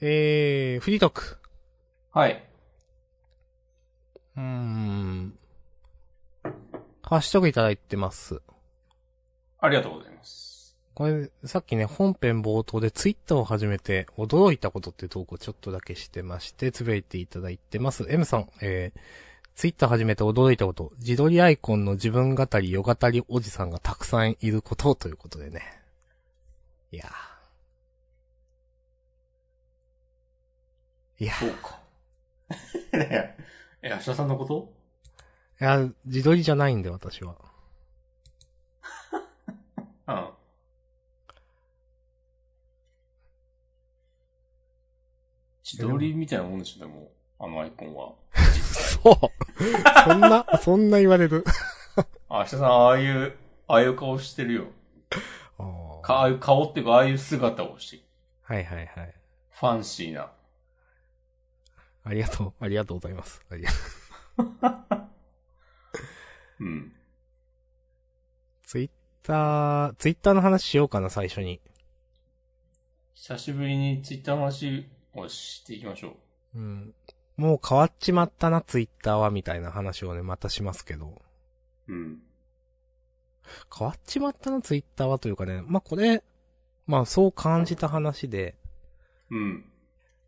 えー、フリートーク。はい。うーん。ハッシュタグいただいてます。ありがとうございます。これ、さっきね、本編冒頭でツイッターを始めて驚いたことって投稿ちょっとだけしてまして、つぶやいていただいてます。M さん、えー、ツイッター始めて驚いたこと、自撮りアイコンの自分語り、夜語りおじさんがたくさんいることということでね。いやーいやそうか。え、え、明日さんのこと？いや、自撮りじゃないんで、私は。うん。自撮りみたいなもんでしょ、でも、あのアイコンは。そうそんな、そんな言われる。あ、明日さん、ああいう、ああいう顔してるよ。ああいう顔っていうか、ああいう姿をして、はいはいはい。ファンシーな。ありがとう、ありがとうございます。ありがうん。ツイッター、ツイッターの話しようかな、最初に。久しぶりにツイッターの話をしていきましょう。うん。もう変わっちまったな、ツイッターは、みたいな話をね、またしますけど。うん。変わっちまったな、ツイッターはというかね、まあ、これ、まあ、そう感じた話で、うん。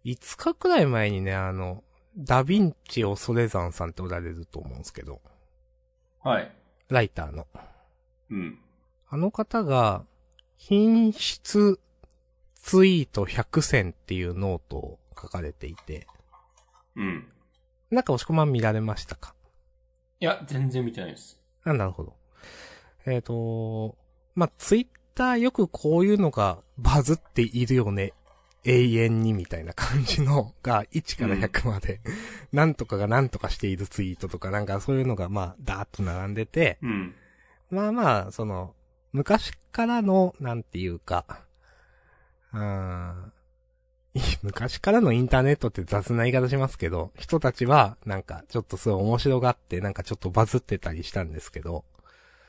5日くらい前にね、あの、ダヴィンチオソレザンさんっておられると思うんですけど、はい。ライターの。うん。あの方が、品質ツイート100選っていうノートを書かれていて、うん。なんか押し込まん見られましたか？いや、全然見てないです。あ、なるほど。えっ、と、まあ、ツイッターよくこういうのがバズっているよね。永遠にみたいな感じのが1から100まで、なんとかがなんとかしているツイートとかなんかそういうのがまあ、ダーッと並んでて、うん。まあまあ、その、昔からの、なんていうか、うーん、い昔からのインターネットって雑な言い方しますけど、人たちは、なんか、ちょっとすごい面白がって、なんかちょっとバズってたりしたんですけど、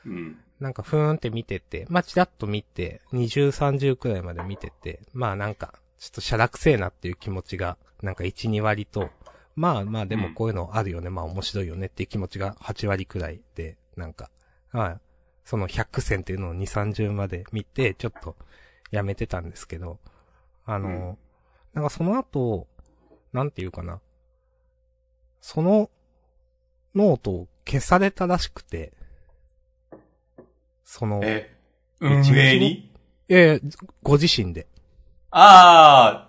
うん。なんかふーんって見てて、まあ、チラッと見て、20、30くらいまで見てて、まあなんか、ちょっとシャラくせえなっていう気持ちが、なんか1、2割と、まあまあでもこういうのあるよね、まあ面白いよねっていう気持ちが8割くらいで、なんか、まあ、その100選っていうのを2、30まで見て、ちょっとやめてたんですけど、あの、うん。なんかその後、なんていうかな、そのノートを消されたらしくて、その、え、うん運営に？いやいや、ご自身で。ああ、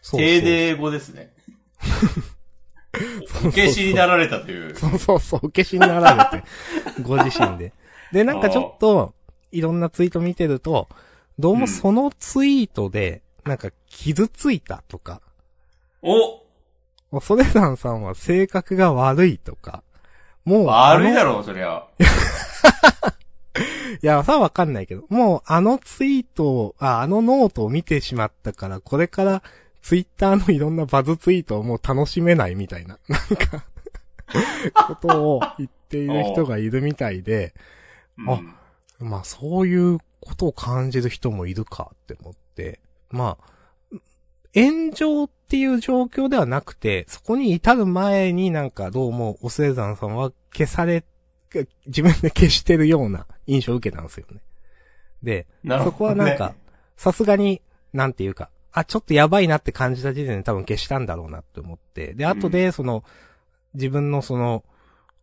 そうそう定例語ですね。お消しになられたという。そうそうそう、お消しになられて、ご自身で。で、なんかちょっと、いろんなツイート見てると、どうもそのツイートで、なんか傷ついたとか、おおそれさんさんは性格が悪いとか、もう、ろ。悪いだろう、そりゃ。いや、さはわかんないけど、もうあのツイートを、あ、あのノートを見てしまったから、これからツイッターのいろんなバズツイートをもう楽しめないみたいな、なんか、ことを言っている人がいるみたいで、うん。まあそういうことを感じる人もいるかって思って、まあ、炎上っていう状況ではなくて、そこに至る前になんかどうもおせいざんさんは消され、自分で消してるような印象を受けたんですよね。で、そこはなんか、さすがに、なんていうか、あ、ちょっとやばいなって感じた時点で多分消したんだろうなって思って、で、後で、その、自分のその、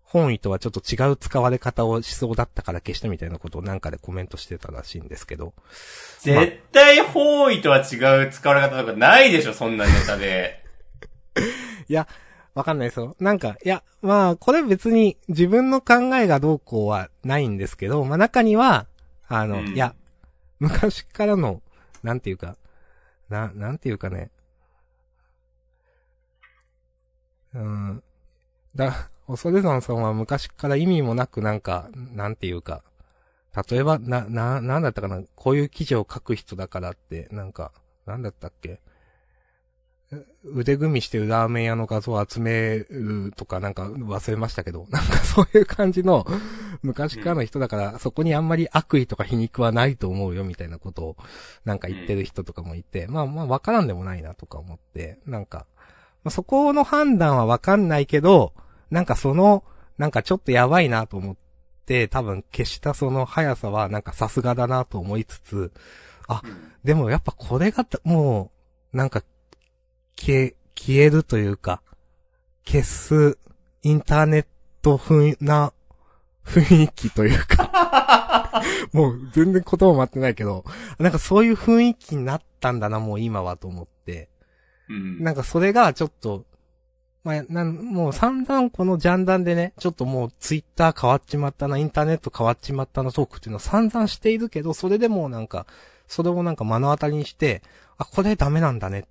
本意とはちょっと違う使われ方をしそうだったから消したみたいなことをなんかでコメントしてたらしいんですけど、絶対方位とは違う使われ方とかないでしょ、そんなネタで。いや、わかんないですよ。なんか、いや、まあ、これ別に自分の考えがどうこうはないんですけど、まあ中には、あの、うん。いや、昔からの、なんていうか、な、なんていうかね、うん、だ、おそれざんさんは昔から意味もなくなんか、なんていうか、例えば、な、な、なんだったかな、こういう記事を書く人だからって、なんか、なんだったっけ腕組みしてるラーメン屋の画像を集めるとかなんか忘れましたけど、なんかそういう感じの昔からの人だから、そこにあんまり悪意とか皮肉はないと思うよみたいなことをなんか言ってる人とかもいて、まあまあわからんでもないなとか思って、なんか、まあ、そこの判断はわかんないけど、なんかその、なんかちょっとやばいなと思って、多分消したその速さはなんかさすがだなと思いつつ、うん。でもやっぱこれがた、もう、なんか、消え、消えるというか、消す、インターネット風な雰囲気というか、もう全然言葉も待ってないけど、なんかそういう雰囲気になったんだな、もう今はと思って。うん。なんかそれがちょっと、まあ、なん、もう散々このジャンダンでね、ちょっともうツイッター変わっちまったな、インターネット変わっちまったなトークっていうのは散々しているけど、それでもうなんか、それをなんか目の当たりにして、あ、これダメなんだね。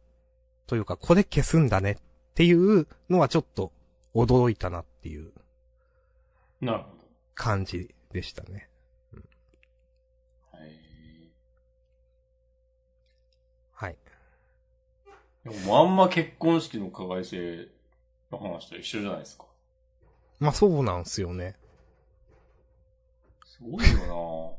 というか、これ消すんだね。っていうのはちょっと驚いたなっていうなるほ感じでしたね。ど。はい。はい。でもまんま結婚式の加害性の話と一緒じゃないですか。まあそうなんすよね。すごいよ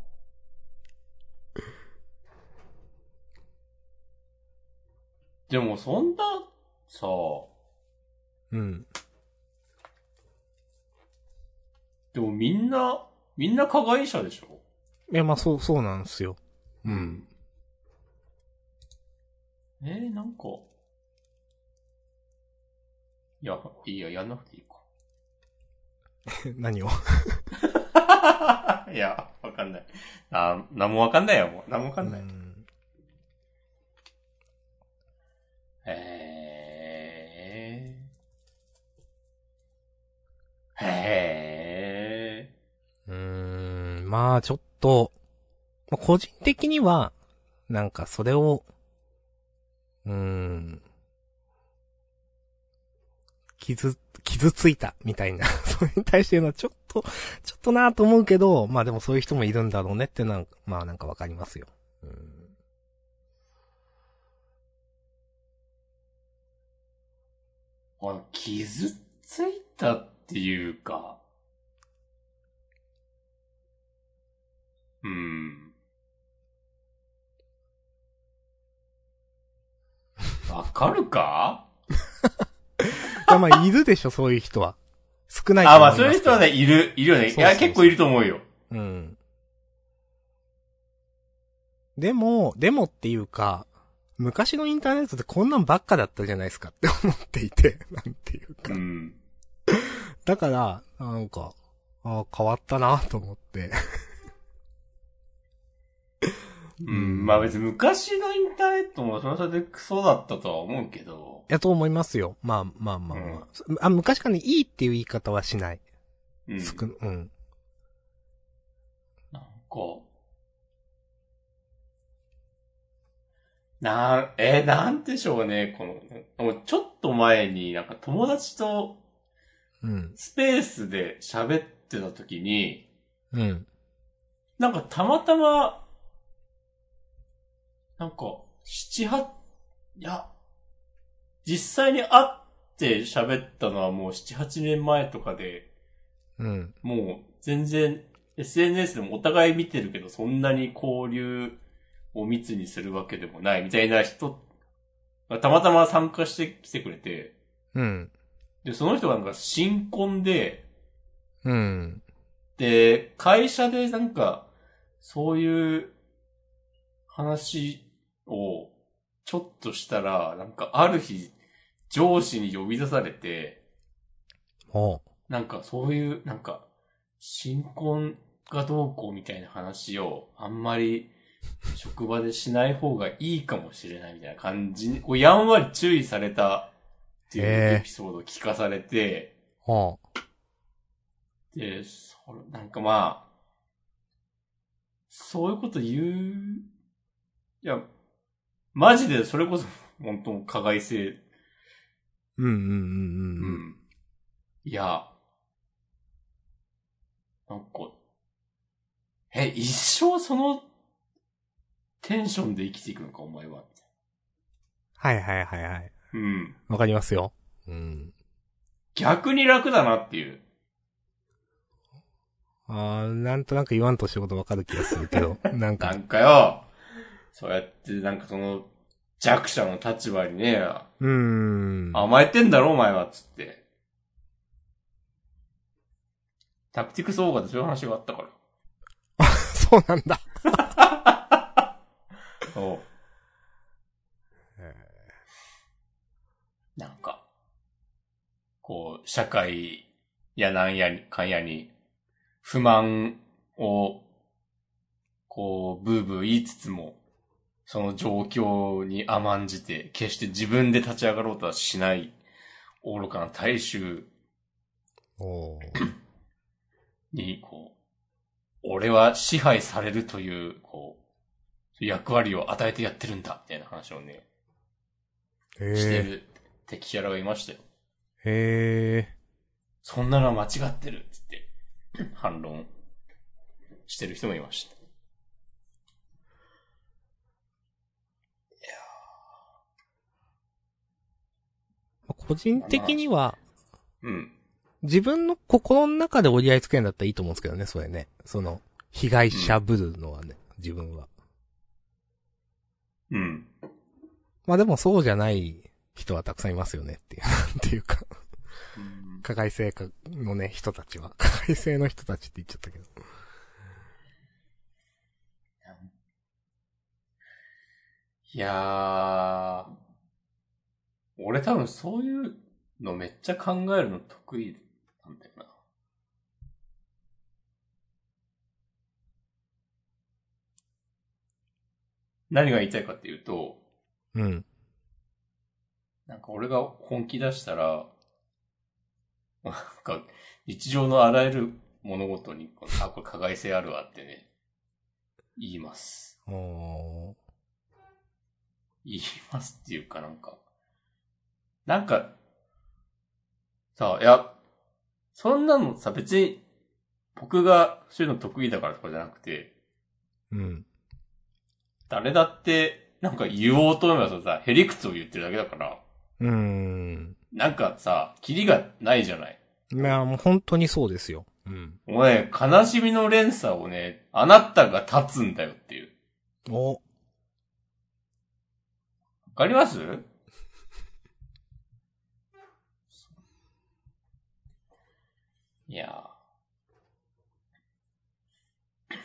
でもそんな、さ、うん。でもみんな、みんな加害者でしょ？いや、まあそう、そうなんすよ。うん。えー、なんか。いや、いいや、やんなくていいか。何を？いや、わかんない。あ、なんもわかんないよ、もう。なんもわかんない。うんへー。うーん、まあちょっと、まあ個人的には、なんかそれを、うーん、傷、傷ついたみたいな、それに対してのはちょっと、ちょっとなぁと思うけど、まあでもそういう人もいるんだろうねっていうのは、まあなんかわかりますよ。うんー。あ、傷ついたっていうか。うん。わかるか？まあいるでしょ、そういう人は。少ないとあ、ますまあそういう人はね、いる、いるよね。いや、結構いると思うよ。うん。でも、でもっていうか、昔のインターネットってこんなんばっかだったじゃないですかって思っていて、なんていうかう。ん。だから、なんか、ああ、変わったなと思って。うん。まあ別に昔のインターネットもそれはそれでクソだったとは思うけど。やと思いますよ。まあまあまあまあ。あ昔からね、いいっていう言い方はしない。うん。少うん。なんか、な、えーなんでしょうね、この、もうちょっと前になんか友達とうん。スペースで喋ってた時に、うん。なんかたまたま、なんか、七八、いや、実際に会って喋ったのはもう七八年前とかで、うん。もう全然 SNS でもお互い見てるけどそんなに交流を密にするわけでもないみたいな人がたまたま参加してきてくれて、うん。で、その人がなんか新婚で、うん。で、会社でなんか、そういう話をちょっとしたら、なんかある日、上司に呼び出されて、ほなんかそういう、なんか、新婚がどうこうみたいな話を、あんまり、職場でしない方がいいかもしれないみたいな感じに、こうやんわり注意されたっていうエピソードを聞かされて、う。ほで、それ、なんかまあ、そういうこと言う、いや、マジでそれこそ、本当加害性、う。うんうんうんううん。ん。いや、なんか、え、一生その、テンションで生きていくのか、お前は。はいはいはいはい。うん。わかりますよ。うん。逆に楽だなっていう。あー、なんとなく言わんとしてることわかる気がするけど、なんか、なんかよ、そうやってなんかその弱者の立場にね、うーん。甘えてんだろお前は、つって。タクティクスオーガーでそういう話があったから。そうなんだ。そう。なんか、こう、社会やなんやに、かんやに、不満を、こう、ブーブー言いつつも、その状況に甘んじて、決して自分で立ち上がろうとはしない、愚かな大衆に、こう、俺は支配されるという、こう、役割を与えてやってるんだ、みたいな話をね、へー。してる敵キャラがいましたよ。へそんなのは間違ってる、つって、反論してる人もいました。ー。個人的には、うん。自分の心の中で折り合いつけるんだったらいいと思うんですけどね、それね。その、被害者ぶるのはね、自分は。うん。まあでもそうじゃない人はたくさんいますよねっていう、なんていうか、加害性のね、人たちは。加害性の人たちって言っちゃったけど。いやー、俺多分そういうのめっちゃ考えるの得意なんだよな。何が言いたいかっていうと、うん。なんか俺が本気出したら、なんか日常のあらゆる物事に、あ、これ加害性あるわってね、言います。おー言いますっていうかなんか、なんか、さあ、いや、そんなのさ、別に、僕がそういうの得意だからとかじゃなくて、うん。誰だって、なんか言おうと思えばさ、へりくつを言ってるだけだから、うーん。なんかさ、キリがないじゃない。いや、もう本当にそうですよ。うん。もうね、悲しみの連鎖をね、あなたが立つんだよっていう。お、わかります？いやー。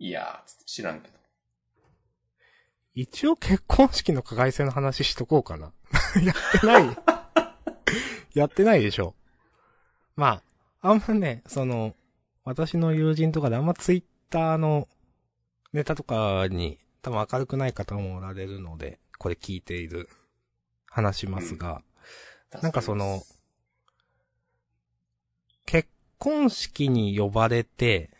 いやー、つって知らんけど。一応結婚式の加害性の話しとこうかな。やってないやってないでしょ。まあ、あんまね、その、私の友人とかであんまツイッターのネタとかに多分明るくない方もおられるので、これ聞いている、話しますが、なんかその、結婚式に呼ばれて、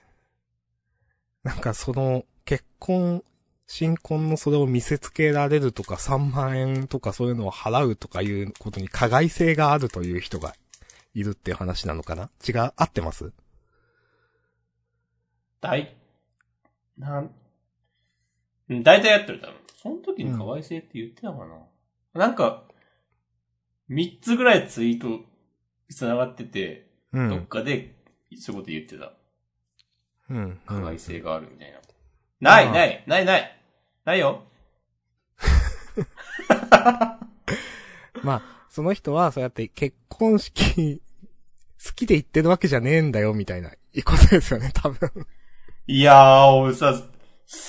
なんかその、結婚、新婚のそれを見せつけられるとか3万円とかそういうのを払うとかいうことに加害性があるという人がいるっていう話なのかな？違う？合ってます？大、なん、うん大体やってる多分。その時に可愛性って言ってたかな、なんか、三つぐらいツイート繋がってて、どっうん。かでそういうこと言ってた。うん。加害性があるみたいな。ない、ああない、ない、ない。ないよ。まあ、その人はそうやって結婚式、好きで言ってるわけじゃねえんだよみたいな、いいことですよね、多分。いやー、俺さ、好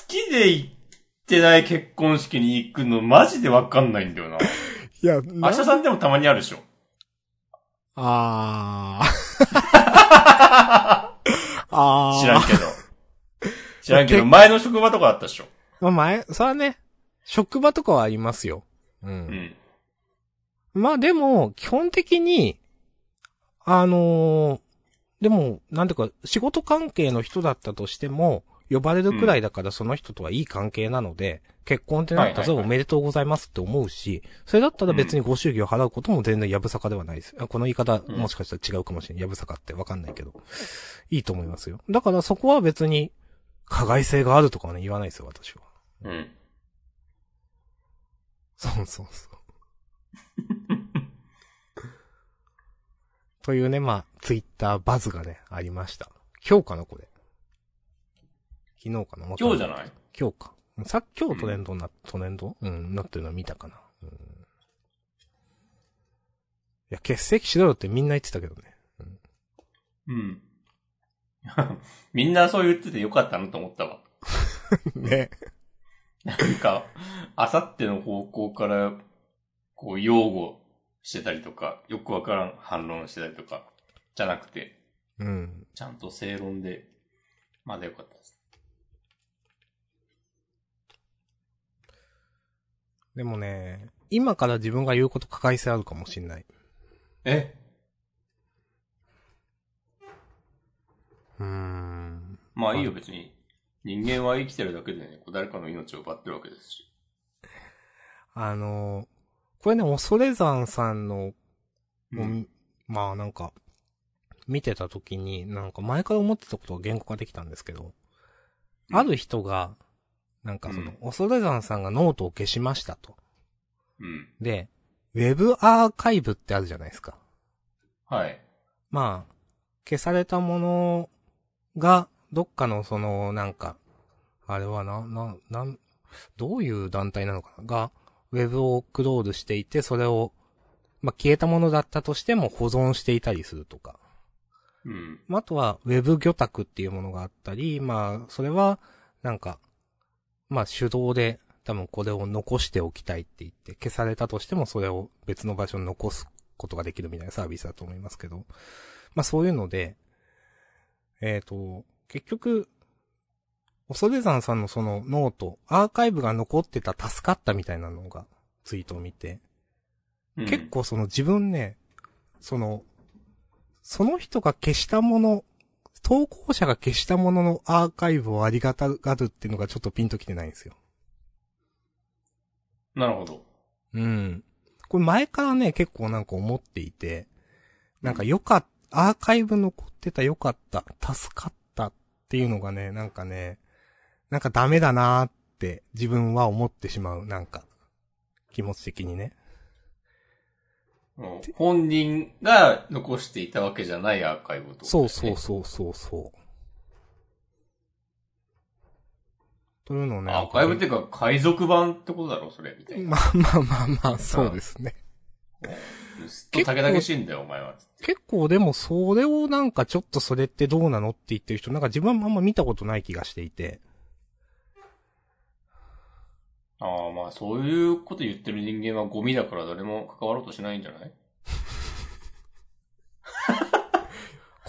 きで行ってない結婚式に行くのマジでわかんないんだよな。いや、明日さんでもたまにあるでしょ。あー。あー。知らんけど。知らんけど、結前の職場とかあったでしょ。まあ前、それはね、職場とかはありますよ。う。うんん。まあでも、基本的に、あのーでも、なんていうか、仕事関係の人だったとしても、呼ばれるくらいだからその人とはいい関係なので、結婚ってなったぞ、おめでとうございますって思うし、それだったら別にご祝儀を払うことも全然やぶさかではないです。あこの言い方、うんもしかしたら違うかもしれない。やぶさかってわかんないけど。いいと思いますよ。だからそこは別に、加害性があるとかはね、言わないですよ、私は。うん。そうそうそう。というね、まあ、ツイッターバズがね、ありました。今日かな、これ。昨日かな？今日じゃない？今日か。さっき今日トレンドにな、うん、トレンド？うん、なってるの見たかな？うん。いや、欠席しろよってみんな言ってたけどね。うん。うん、みんなそう言っててよかったなと思ったわ。ね。なんか、あさっての方向から、こう、擁護してたりとか、よくわからん反論してたりとか、じゃなくて、うん。ちゃんと正論で、まだよかったです。でもね、今から自分が言うこと抱え性あるかもしんない。え？うーん。まあいいよ別に。人間は生きてるだけでね、誰かの命を奪ってるわけですし。あの、これね、恐山さんの、うもうまあなんか、見てた時に、なんか前から思ってたことが言語化できたんですけど、ある人が、なんかその、恐山さんがノートを消しましたと。うん。で、ウェブアーカイブってあるじゃないですか。はい。まあ、消されたものが、どっかのその、なんか、あれはな、な、なん、どういう団体なのかな？が、ウェブをクロールしていて、それを、まあ、消えたものだったとしても保存していたりするとか。うん。まああとは、ウェブ魚拓っていうものがあったり、まあ、それは、なんか、まあ、手動で、多分これを残しておきたいって言って、消されたとしてもそれを別の場所に残すことができるみたいなサービスだと思いますけど、まあそういうので、えっ、と、結局、恐山さんのそのノート、アーカイブが残ってた助かったみたいなのがツイートを見て、うん結、構その自分ね、その、その人が消したもの、投稿者が消したもののアーカイブをありがたがるっていうのがちょっとピンときてないんですよ。なるほど。うん。これ前からね、結構なんか思っていて、なんかよかった、アーカイブ残ってたよかった、助かったっていうのがね、なんかね、なんかダメだなーって自分は思ってしまう、なんか、気持ち的にね。本人が残していたわけじゃないアーカイブと、そうそうそうそうそう。というのをね。アーカイブっていうか、海賊版ってことだろ、それ、みたいな。まあまあまあまあ、そうですね。ずっとしいんだよ、お前は。結構でもそれをなんかちょっとそれってどうなのって言ってる人、なんか自分はあんま見たことない気がしていて。ああ、まあ、そういうこと言ってる人間はゴミだから誰も関わろうとしないんじゃない？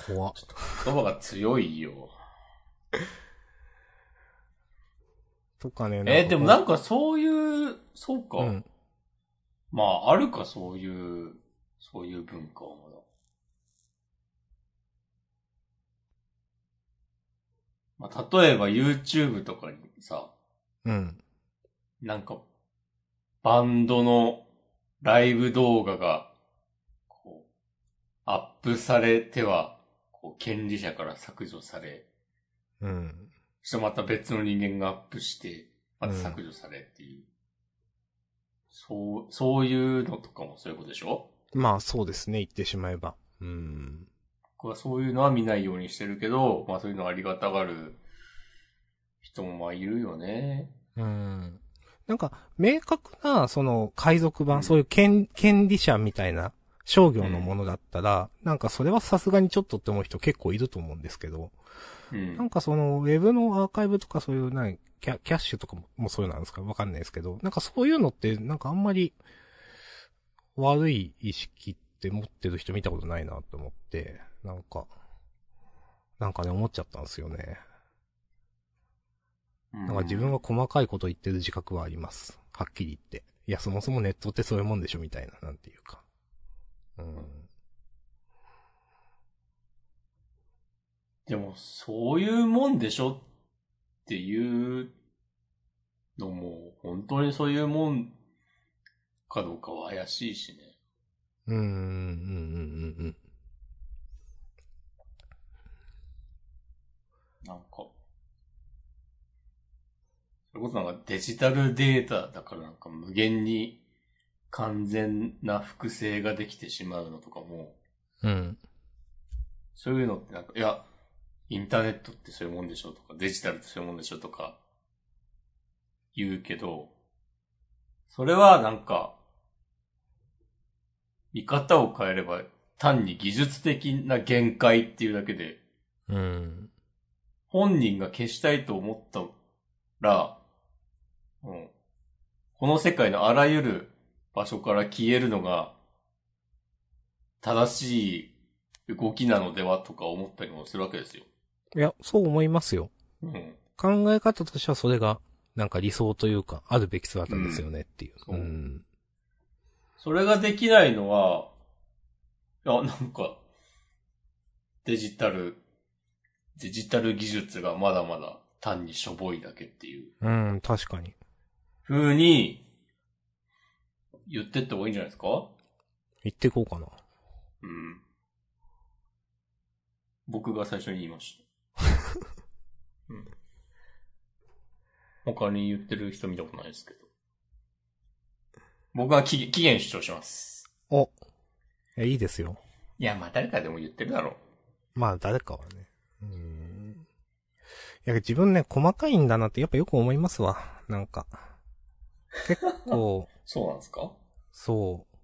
怖っ言葉が強いよ。とかね。えーでもなんかかそういう、そうか。うん。まあ、あるか、そういう、そういう文化はまだ。まあ、例えば YouTube とかにさ、うん。なんか、バンドのライブ動画が、こう、アップされては、こう、権利者から削除され、うん。そしてまた別の人間がアップして、また削除されっていう。そう、そういうのとかもそういうことでしょ？まあそうですね、言ってしまえば。うん。僕はそういうのは見ないようにしてるけど、まあそういうのありがたがる人もまあいるよね。うん。なんか、明確な、その、海賊版、うんそういう権、権利者みたいな商業のものだったら、なんかそれはさすがにちょっとって思う人結構いると思うんですけど、うん。なんかその、ウェブのアーカイブとかそういう、なんキャキャッシュとかもそうなんですか？わかんないですけど、なんかそういうのって、なんかあんまり、悪い意識って持ってる人見たことないなと思って、なんか、なんかね、思っちゃったんですよね。ななんか自分は細かいこと言ってる自覚はあります。はっきり言って。いや、そもそもネットってそういうもんでしょみたいな、なんていうか。うん。でも、そういうもんでしょっていうのも、本当にそういうもんかどうかは怪しいしね。うん、うん、うん、うん、なんか、それこそなんかデジタルデータだからなんか無限に完全な複製ができてしまうのとかも、うん。そういうのってなんか、いや、インターネットってそういうもんでしょとか、デジタルってそういうもんでしょとか、言うけど、それはなんか、見方を変えれば単に技術的な限界っていうだけで、うん。本人が消したいと思ったら、うん、この世界のあらゆる場所から消えるのが正しい動きなのではとか思ったりもするわけですよ。いや、そう思いますよ。うん。考え方としてはそれが、なんか理想というか、あるべき姿ですよねっていう。うんうん。それができないのは、いや、なんか、デジタル、デジタル技術がまだまだ単にしょぼいだけっていううん、確かに。風に言ってった方がいいんじゃないですか？言っていこうかな。うん。僕が最初に言いました。うん。他に言ってる人見たことないですけど。僕は期期限主張します。お。いや、いいですよ。いや、まあ誰かでも言ってるだろまあ、誰かはね。うん。いや、自分ね、細かいんだなってやっぱよく思いますわ。なんか。結構、う。そうなんですか？そう。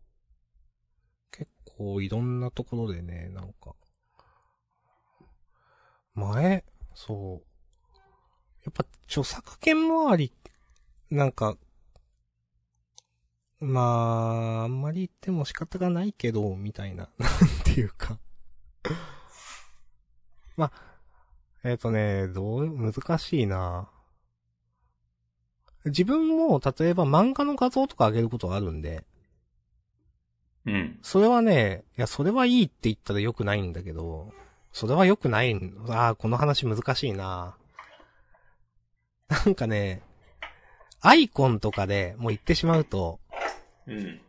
結構いろんなところでね、なんか。前、そう。やっぱ著作権周り、なんか、まあ、あんまり言っても仕方がないけど、みたいな、なんていうか。まあ、えっ、とね、どう、難しいな自分も、例えば漫画の画像とか上げることがあるんで、うん。それはね、いや、それはいいって言ったら良くないんだけど、それは良くないん、ああ、この話難しいななんかね、アイコンとかでもう言ってしまうと、うん。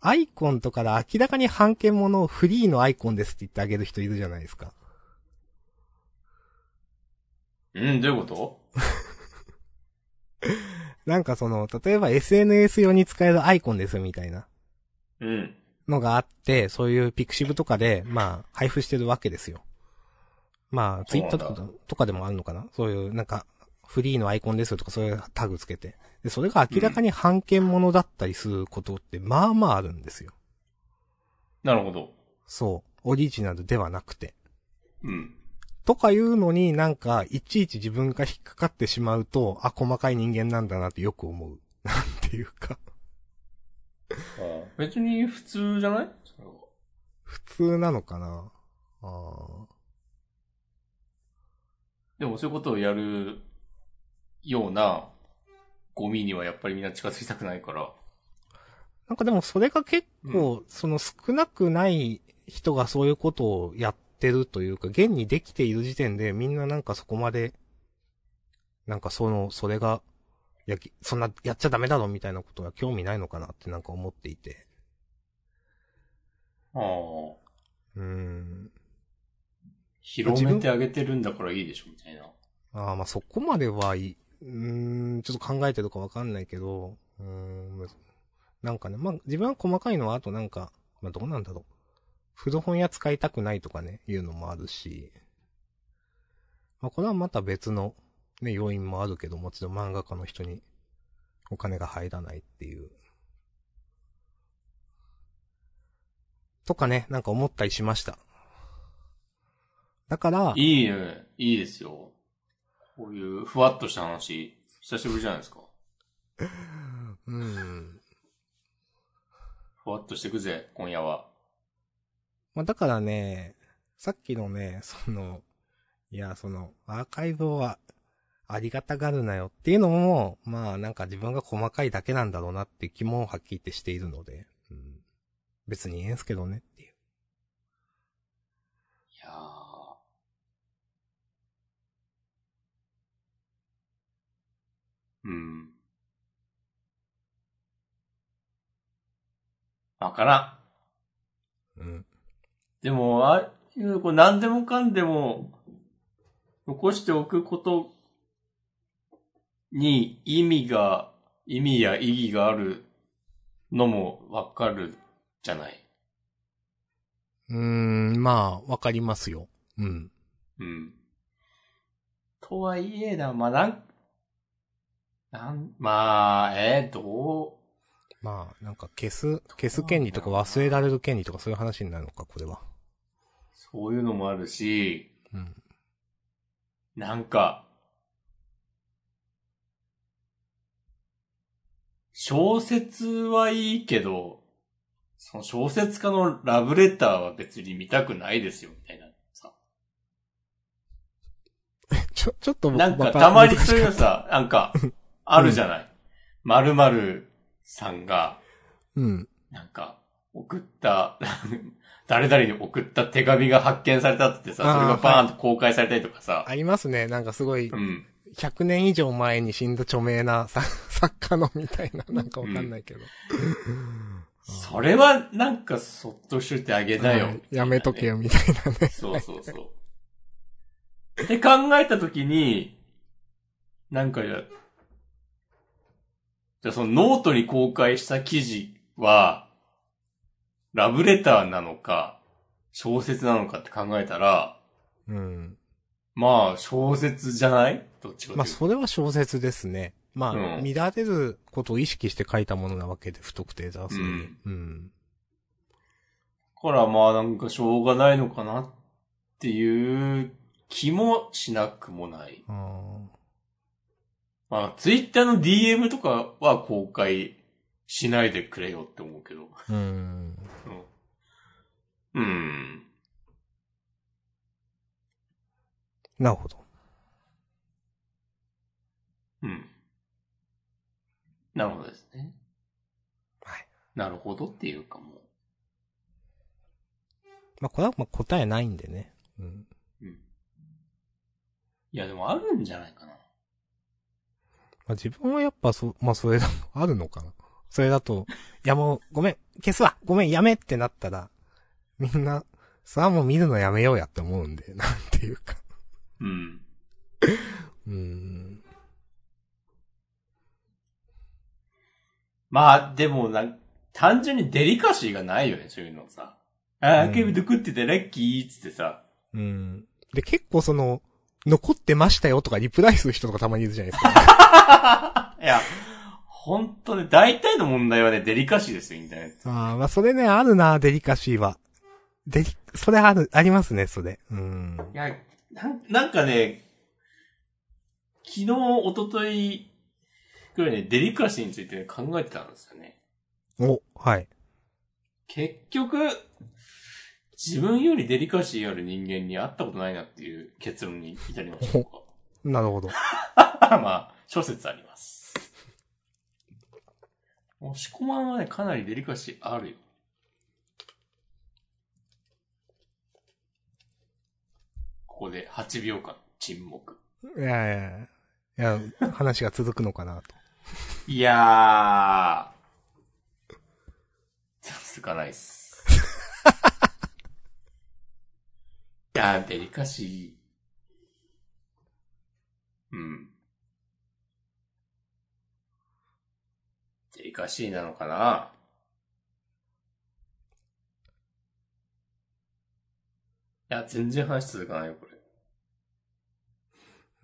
アイコンとかで明らかに半券ものをフリーのアイコンですって言ってあげる人いるじゃないですか。うん、どういうこと？なんかその、例えば SNS 用に使えるアイコンですよみたいなうん。のがあって、そういうピクシブとかで、まあ、配布してるわけですよ。まあ、ツイッターとかでもあるのかな？そういう、なんか、フリーのアイコンですよとかそういうタグつけて。で、それが明らかに半券ものだったりすることって、まあまああるんですよ。なるほど。そう。オリジナルではなくて。うん。とかいうのになんか、いちいち自分が引っかかってしまうと、あ、細かい人間なんだなってよく思う。なんていうか。ああ別に普通じゃない？普通なのかな？あでもそういうことをやるようなゴミにはやっぱりみんな近づきたくないから。ーなんかでもそれが結構、その少なくない人がそういうことをやってるというか、現にできている時点でみんななんかそこまで、なんかその、それが、いや、そんなやっちゃダメだろみたいなことが興味ないのかなってなんか思っていて。ああ。うーん。広めてあげてるんだからいいでしょ、みたいな。ああ、まあそこまではいい。うーん、ちょっと考えてるかわかんないけど、うーん、むなんかね、まあ自分は細かいのはあとなんか、まあどうなんだろう。古本屋使いたくないとかね、いうのもあるし、まあこれはまた別のね、要因もあるけど、もちろん漫画家の人にお金が入らないっていう。とかね、なんか思ったりしました。だから、いいね。いいですよ。こういうふわっとした話、久しぶりじゃないですか。うん。ふわっとしてくぜ、今夜は。まあ、だからね、さっきのね、その、いや、その、アーカイブは、ありがたがるなよっていうのも、まあなんか自分が細かいだけなんだろうなって気もはっきり言ってしているので、うん、別にええんすけどねっていう。いやー。うん。わからん。うん。でも、ああいう、こう何でもかんでも、残しておくことに意味が、意味や意義があるのもわかるじゃない？うーん、まあ、わかりますよ。うん。うん。とはいえな、まあ、なん、なん、まあ、えー、どまあ、なんか消す、消す権利とか忘れられる権利とかそういう話になるのか、これは。う、そういうのもあるし、うん。なんか、小説はいいけど、その小説家のラブレターは別に見たくないですよ、みたいなさ。ちょ、ちょっとなんかまたまにそういうのさ、なんか、あるじゃない。〇〇さんが、うん。なんか、送った、誰々に送った手紙が発見されたってさ、それがバーンと公開されたりとかさ、ありますね。なんかすごい、うん。100年以上前に死んだ著名なさ作家のみたいな、なんかわかんないけど。それはなんかそっとしといてあげなよ、はいやめとけよ、みたいなね。そうそうそう。って考えたときに、なんかじゃ、じゃあそのノートに公開した記事は、ラブレターなのか、小説なのかって考えたら、うん。まあ小説じゃない？どっちかまあ、それは小説ですね。まあ、うん見られることを意識して書いたものなわけで、不特定多数で。うんうん。だからまあなんかしょうがないのかなっていう気もしなくもない。あーまあツイッターの DM とかは公開しないでくれよって思うけど。うん。うん。うん。なるほど。うん。なるほどですね。はい。なるほどっていうかもまあ、これはまあ答えないんでね。うん。う。うん。いやでもあるんじゃないかな。まあ、自分はやっぱそ、まあ、それだ、あるのかな。それだと、いやもう、ごめん、消すわごめん、やめってなったら、みんな、それはもう見るのやめようやって思うんで、なんていうか。うん。うーん。まあでもな、単純にデリカシーがないよね、そういうのさ。ああ、うんケビド食っててラッキーっつってさ。うん。で、結構その、残ってましたよとかリプライする人とかたまにいるじゃないですか。いや、本当ね、大体の問題はね、デリカシーですよ、インターネット。ああ、まあそれね、あるな、デリカシーは。デリ、それある、ありますね、それ。うん。いや、なんなんかね、昨日、一昨日くらいね、デリカシーについて、ね、考えてたんですよね。お、はい。結局、自分よりデリカシーある人間に会ったことないなっていう結論に至りました。なるほど。まあ、諸説あります。押し込まんはね、かなりデリカシーあるよ。ここで8秒間沈黙。いやいやいや。いや、話が続くのかなと。いやー。続かないっす。いやー、デリカシー。うん。デリカシーなのかな？や、全然話続かないよ、これ。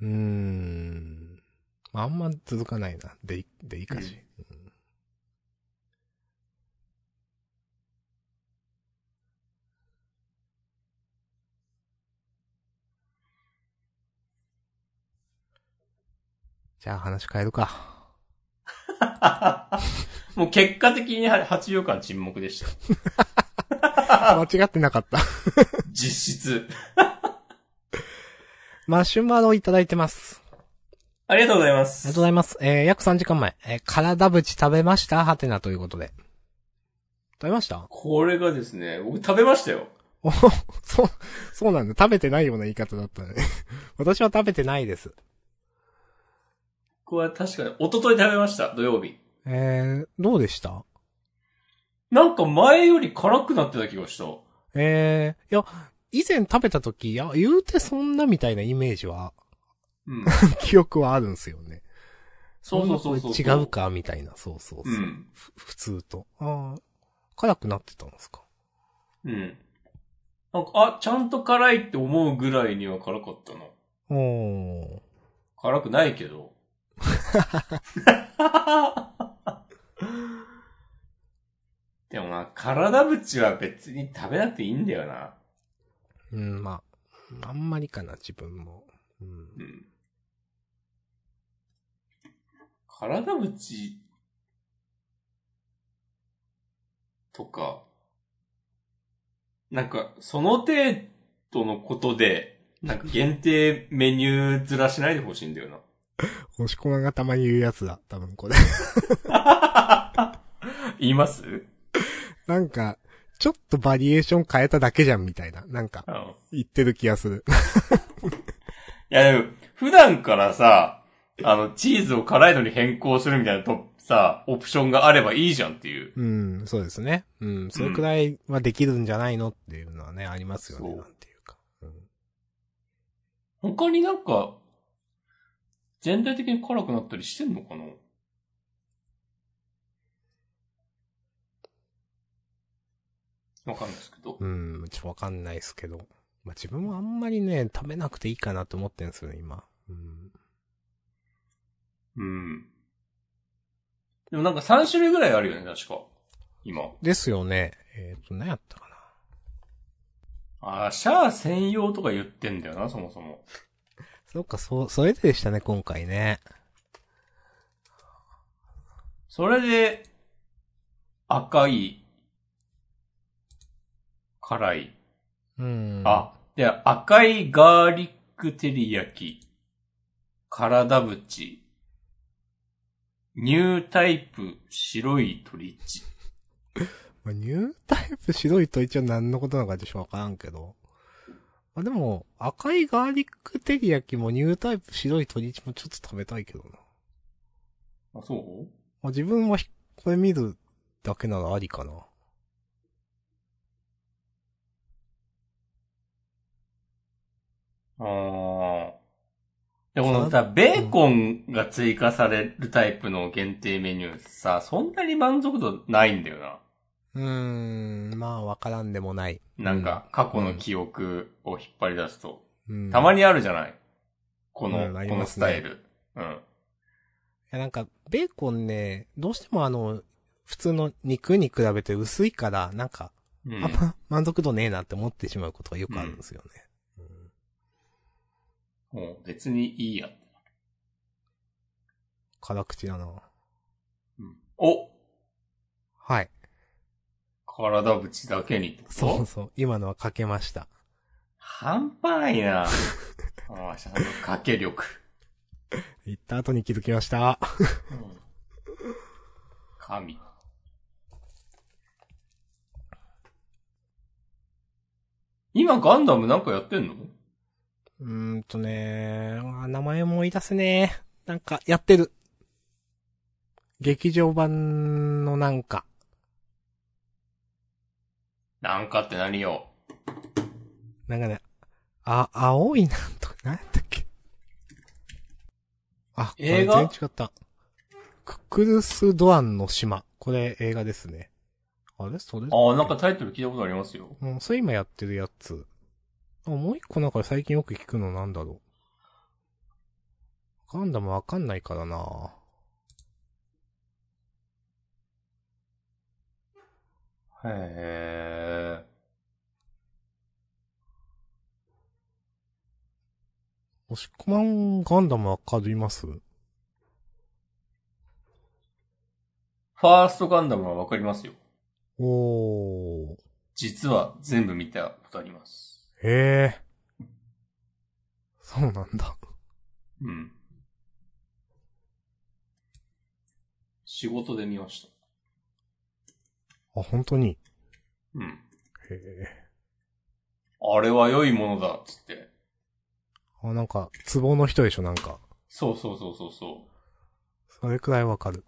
うーん。あんま続かないな。デリ、デリカシー。うんじゃあ話変えるか。もう結果的に8秒間沈黙でした。間違ってなかった。実質。マシュマロいただいてます。ありがとうございまありがとうすご。ざいます。えー、約3時間前。えー、体ぶち食べました？はてなということで。食べました？これがですね、僕食べましたよ。おそう、そうなんだ。食べてないような言い方だったね。私は食べてないです。これは確かに、一昨日食べました、土曜日。えー、どうでした？なんか前より辛くなってた気がした。えー、いや、以前食べた時、いや、言うてそんなみたいなイメージは、うん。記憶はあるんですよね。そうそうそうそう。違う。か、みたいな。そうそうそう。うん。ふ普通と。ああ、辛くなってたんですか？うん。なんか、あ、ちゃんと辛いって思うぐらいには辛かったな。おー。辛くないけど。でもな、体縁は別に食べなくていいんだよな。うん、まあ、あんまりかな、自分も。うん。うん。体縁とか、なんか、その程度のことで、なんか限定メニューずらしないでほしいんだよな。押し込まがたまに言うやつだ、多分これ。言います？なんか、ちょっとバリエーション変えただけじゃん、みたいな。なんか、うん。言ってる気がする。いやでも、普段からさ、あの、チーズを辛いのに変更するみたいなと、さ、オプションがあればいいじゃんっていう。うん、そうですね。うん、それくらいはできるんじゃないのっていうのはね、ありますよね、なんていうか。うん他になんか、全体的に辛くなったりしてんのかな？わかんないですけど。うん、ちょっとわかんないですけど。まあ、自分もあんまりね、食べなくていいかなと思ってんですよね、今。うん。うん。でもなんか3種類ぐらいあるよね、確か。今。ですよね。えっ、と、何やったかな。あーシャア専用とか言ってんだよな、そもそも。そっか、そう、それででしたね、今回ね。それで、赤い、辛い。うん。あ、で、赤いガーリック照り焼き、体縁、ニュータイプ白い鳥地。まあ、ニュータイプ白いと一応何のことなのかちょっとわからんけど。まあ、でも、赤いガーリック照り焼きもニュータイプ白い鶏一もちょっと食べたいけどな。あ、そう？まあ、自分はひこれ見るだけならありかな。ああ。で、このさ、ベーコンが追加されるタイプの限定メニューさ、そんなに満足度ないんだよな。うーん、まあわからんでもない。なんか、過去の記憶を引っ張り出すと。うん、たまにあるじゃない？この、うんありこのスタイル。うん。いやなんか、ベーコンね、どうしてもあの、普通の肉に比べて薄いから、なんか、うんあんま満足度ねえなって思ってしまうことがよくあるんですよね。もう別にいいや。辛口だな。うん、おはい。体縁だけにってこと？そうそう。今のはかけました。半端ないな。ああ、ちゃんとかけ力。言った後に気づきました。うん神。今ガンダムなんかやってんの？うーんとねあ名前思い出せねえ。なんか、やってる。劇場版のなんか。なんかって何よ？なんかね、あ、青いなんとか、なんやったっけ？あ、これ映画全然違った。ククルスドアンの島。これ映画ですね。あれ？それ？ああ、なんかタイトル聞いたことありますよ。うん、それ今やってるやつ。あ、もう一個なんか最近よく聞くのなんだろう。ガンダムわかんないからなへえ。押し込まんガンダムわかります？ファーストガンダムはわかりますよ。おー。実は全部見たことあります。へえ。そうなんだ。うん。仕事で見ましあ、本当に？た。うん。へえ。あれは良いものだ、つって。あ、なんか、ツボの人でしょ、なんか。そうそうそうそうそそれくらいわかる。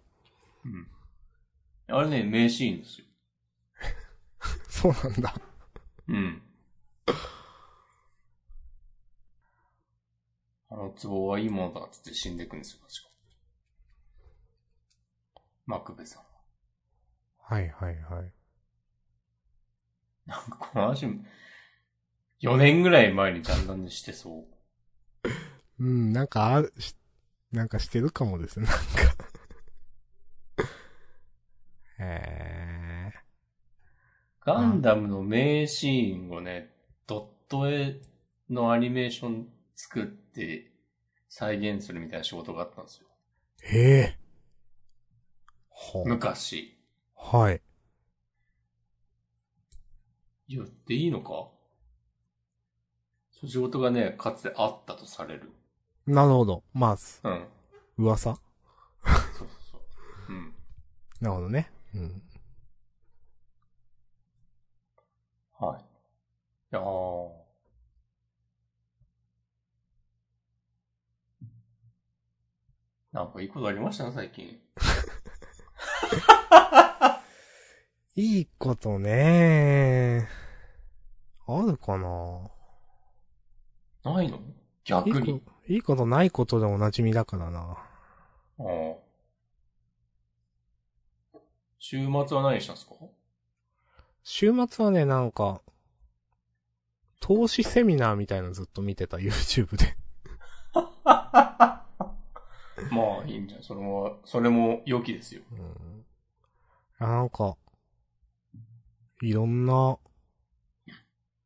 う。うん。あれね、名シーンですよ。そうなんだ。うん。あの壺はいいものだっつって死んでいくんですよ、確か。マクベさんは。はいはいはい。なんかこの話、4年ぐらい前にジャンダンでしてそう。うん、なんかあなんかしてるかもですね、なんか。へー。ガンダムの名シーンをね、ドット絵のアニメーション作って再現するみたいな仕事があったんですよ。へえ。は昔。はい。言っていいのか？そう仕事がね、かつてあったとされる。なるほど。まあ、すうん。噂？そうそうそう。うん。なるほどね。うん。はい。いやー。なんかいいことありましたね、最近。いいことねあるかなないの？逆いいにこ。いいことないことでおなじみだからな。ああ週末は何したんですか？週末はね、なんか、投資セミナーみたいなのずっと見てた、YouTube で。まあ、いいんじゃない？それも、それも良きですよ。うん。あなんか、いろんな、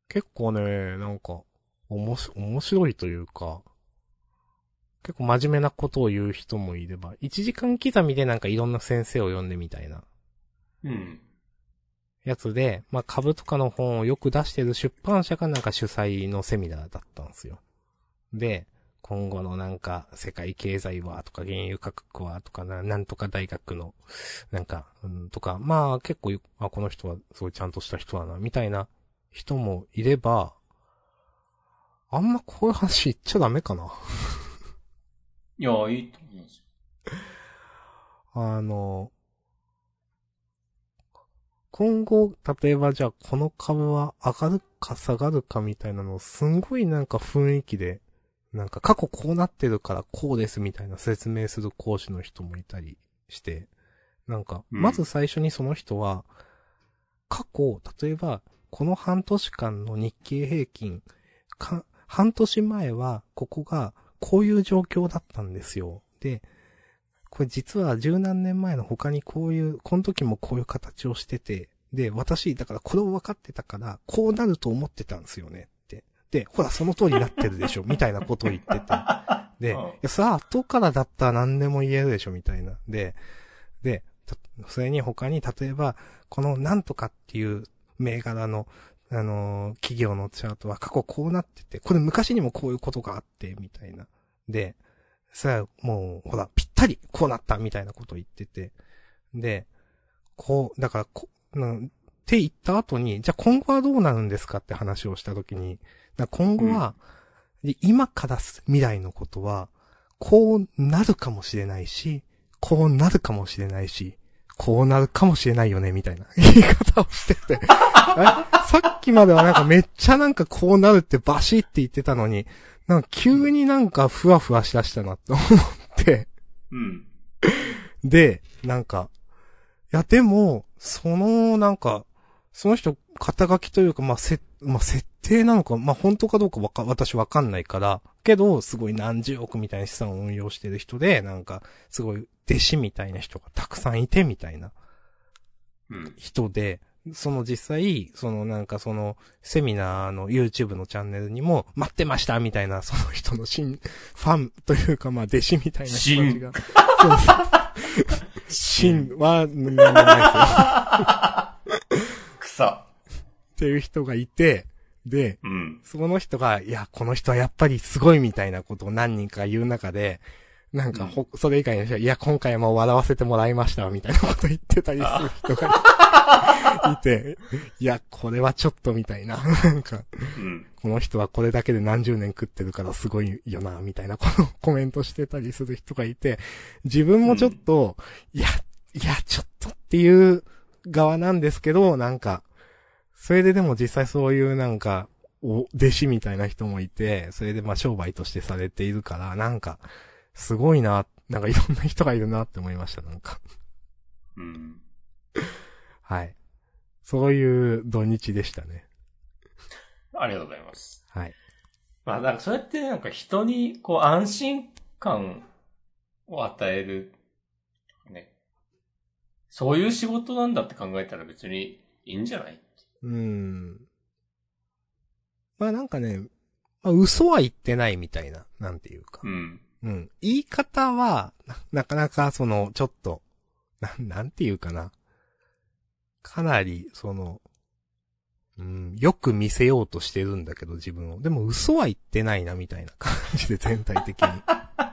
結構ね、なんか、おもし、面白いというか、結構真面目なことを言う人もいれば、1時間刻みでなんかいろんな先生を読んでみたいなうん。やつで、まあ株とかの本をよく出してる出版社がなんか主催のセミナーだったんですよ。で、今後のなんか世界経済はとか原油価格はとかな、なんとか大学のなんか、うん、とか、まあ結構、あ、この人はすごいちゃんとした人だな、みたいな人もいれば、あんまこういう話言っちゃダメかな。いや、いいと思いますよ。あの、今後、例えばじゃあこの株は上がるか下がるかみたいなのをすんごいなんか雰囲気で、なんか過去こうなってるからこうですみたいな説明する講師の人もいたりして、なんか、うんまず最初にその人は、過去、例えば、この半年間の日経平均、か、半年前は、ここが、こういう状況だったんですよ。で、これ実は十何年前の他にこういう、この時もこういう形をしてて、で、私、だからこれを分かってたから、こうなると思ってたんですよねほら、その通りになってるでしょ、みたいなことを言ってて。で、いうんや、さあ、後からだったら何でも言えるでしょ、みたいな。で、で、たそれに他に、例えば、このなんとかっていう銘柄の、あのー企業のチャートは過去こうなってて、これ昔にもこういうことがあって、みたいな。で、さあ、もう、ほら、ぴったり、こうなった、みたいなことを言ってて。で、こう、だから、こ、うん、って言った後に、じゃあ今後はどうなるんですかって話をしたときに、今後は、で今から未来のことは、こうなるかもしれないし、こうなるかもしれないし、こうなるかもしれないよね、みたいな 言い方をしてて。さっきまではなんかめっちゃなんかこうなるってバシって言ってたのに、なんか急になんかふわふわしだしたなって思って、うん。で、なんか、いやでも、そのなんか、その人、肩書きというか、まあ、せ、まあ、設定なのか、まあ、本当かどうかわか、私わかんないから、けど、すごい何十億みたいな資産を運用してる人で、なんか、すごい弟子みたいな人がたくさんいてみたいなうん。人で、その実際、そのなんかその、セミナーの YouTube のチャンネルにも、待ってましたみたいな、その人の新、ファンというか、まあ、弟子みたいな人たちが。そうそう。新は、なんでもないですよ。草。っていう人がいて、で、うん。その人が、いや、この人はやっぱりすごいみたいなことを何人か言う中で、なんかほ、それ以外の人は、いや、今回も笑わせてもらいました、みたいなこと言ってたりする人が いて、いや、これはちょっとみたいな、なんか、うん。この人はこれだけで何十年食ってるからすごいよな、みたいな、このコメントしてたりする人がいて、自分もちょっと、いや、いや、ちょっとっていう側なんですけど、なんか、それででも実際そういうなんか、お、弟子みたいな人もいて、それでまあ商売としてされているから、なんか、すごいな、なんかいろんな人がいるなって思いました、なんか。うん。はい。そういう土日でしたね。ありがとうございます。はい。まあなんかそうやってなんか人にこう安心感を与える、ね。そういう仕事なんだって考えたら別にいいんじゃないうん。まあなんかね、まあ、嘘は言ってないみたいな、なんていうかう。ん。うん。言い方は、ななかなかその、ちょっと、なん、なんていうかな。かなり、その、うん、よく見せようとしてるんだけど、自分を。でも嘘は言ってないな、みたいな感じで、全体的に。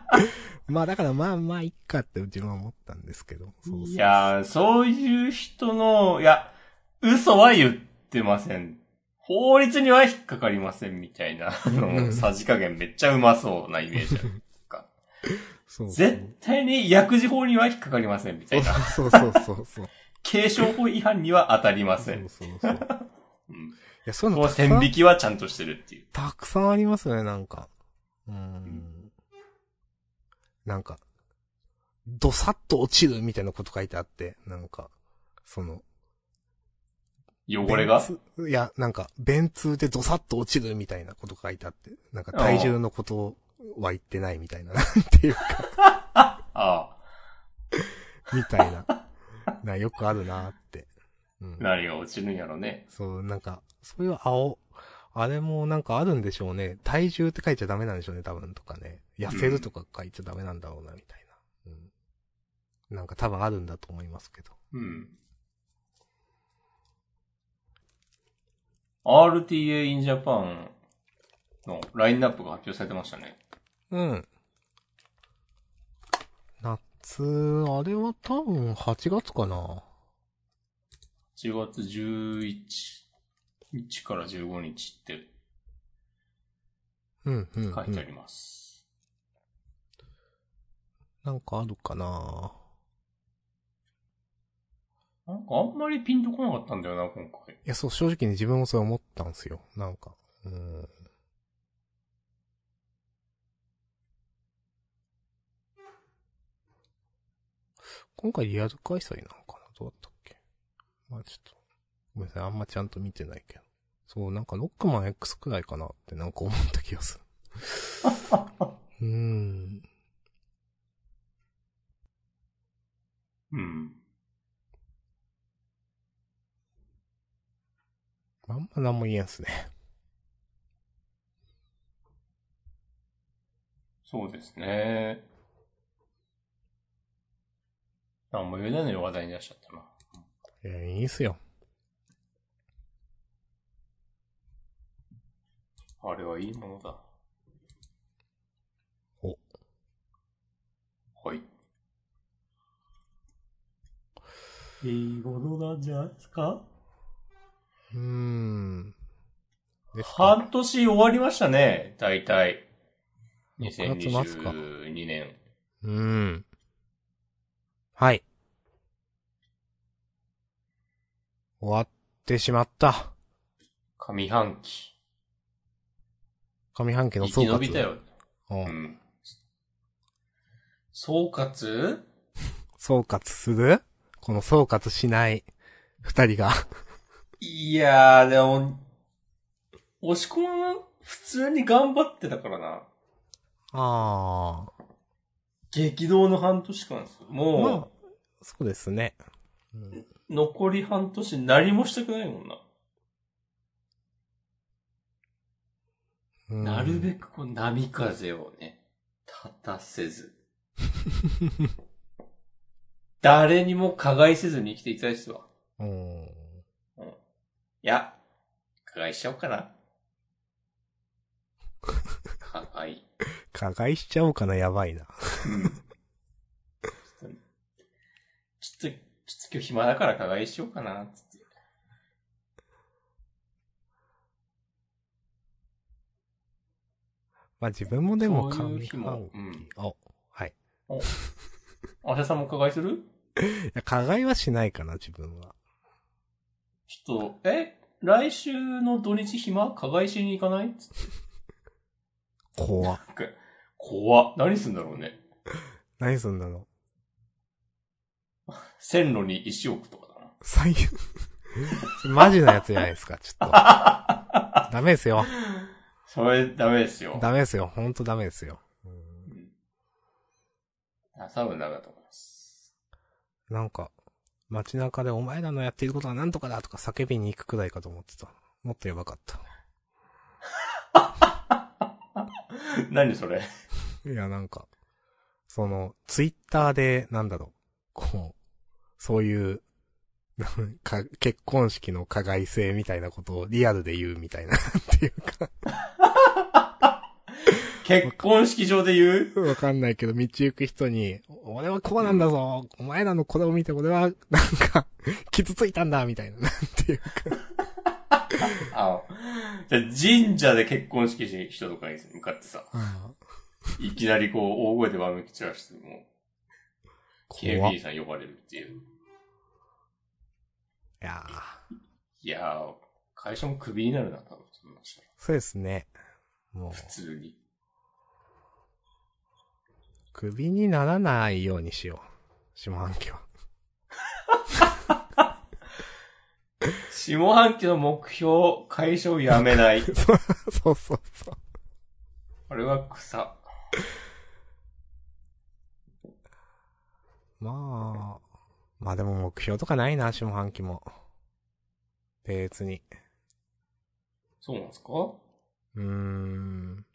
まあだからまあまあ、いっかって自分は思ったんですけど。そうそういやー、そういう人の、いや、嘘は言ってません。法律には引っかかりませんみたいな、あうんの、さじ加減めっちゃうまそうなイメージある。そう絶対に薬事法には引っかかりませんみたいな。そうそうそうそう。継承法違反には当たりません。そうそうそう。いうん。や、そういうこの線引きはちゃんとしてるっていう。たくさんありますね、なんか。うーん。なんか、どさっと落ちるみたいなこと書いてあって、なんか、その、汚れが？いや、なんか、便通でどさっと落ちるみたいなこと書いてあって、なんか体重のことは言ってないみたいな、なんていうか、ああ。みたいな。な、よくあるなって。うん。何が落ちるんやろね。そう、なんか、そういう青、あれもなんかあるんでしょうね。体重って書いちゃダメなんでしょうね、多分とかね。痩せるとか書いちゃダメなんだろうな、みたいな。うん。なんか多分あるんだと思いますけど。うん。RTA in Japan のラインナップが発表されてましたね。うん。夏、あれは多分8月かな。1月11日から15日ってうん、うん、うん。書いてあります。なんかあるかな。なんかあんまりピンとこなかったんだよな、今回。いや、そう、正直に自分もそう思ったんですよ。なんか。うん。今回リアル開催なのかな？どうだったっけ？まあちょっと、ごめんなさい、あんまちゃんと見てないけど。そう、なんかロックマン X くらいかなってなんか思った気がする。うーん。うん。あんま何も言えんすね。そうですね。なんも言えないのに話題に出しちゃったな。いや、いいっすよ。あれはいいものだ。お。はい。いいものなんじゃないですか？うーん。半年終わりましたね、大体。6月末か2022年。うーん。はい。終わってしまった。上半期。上半期の生総括。き延びたよ。う。うんん。総括？総括する？この総括しない二人が。いやー、でも、押し込む、普通に頑張ってたからな。ああ。激動の半年間です。もう、まあ、そうですね。うん残り半年何もしたくないもんな。うんなるべくこう波風をね、立たせず。誰にも加害せずに生きていきたいですわ。うん。いや、加害しちゃおうかな。加害。加害しちゃおうかな、やばいな。うん。ちょっと、ちょっと、今日暇だから加害しようかな、つって。まあ自分もでも上半期うん。お、はい。あしゃさんも加害する？いや加害はしないかな、自分は。ちょっと、え？来週の土日暇？加害しに行かない？つって。怖っ怖っ。何すんだろうね。何すんだろう。線路に石置くとかだな。最悪。マジなやつじゃないですか、ちょっと。ダメですよ。それダメですよ。ダメですよ。ほんとダメですよ。うんあ多分ダメだと思います。なんか、街中でお前らのやっていることは何とかだとか叫びに行くくらいかと思ってた。もっとやばかった。何それ？いや、なんか、その、ツイッターで、なんだろう、こう、そういう、か結婚式の加害性みたいなことをリアルで言うみたいな、っていうか、結婚式場で言う？わかんないけど、道行く人に、俺はこうなんだぞ、お前らのこれを見て俺は、なんか、傷ついたんだ、みたいな、なんていうか。あじゃあ神社で結婚式し人とかに向かってさ、いきなりこう、大声でわめき散らしても、警備怖っ。い員さん呼ばれるっていう。やー。いやー、会社もクビになるな、多分、そうですね。もう、普通に。クビにならないようにしよう。下半期は。下半期の目標、会社を辞めない。そうそうそうそう。これは草。まあ、まあでも目標とかないな、下半期も。別に。そうなんですか？うーん。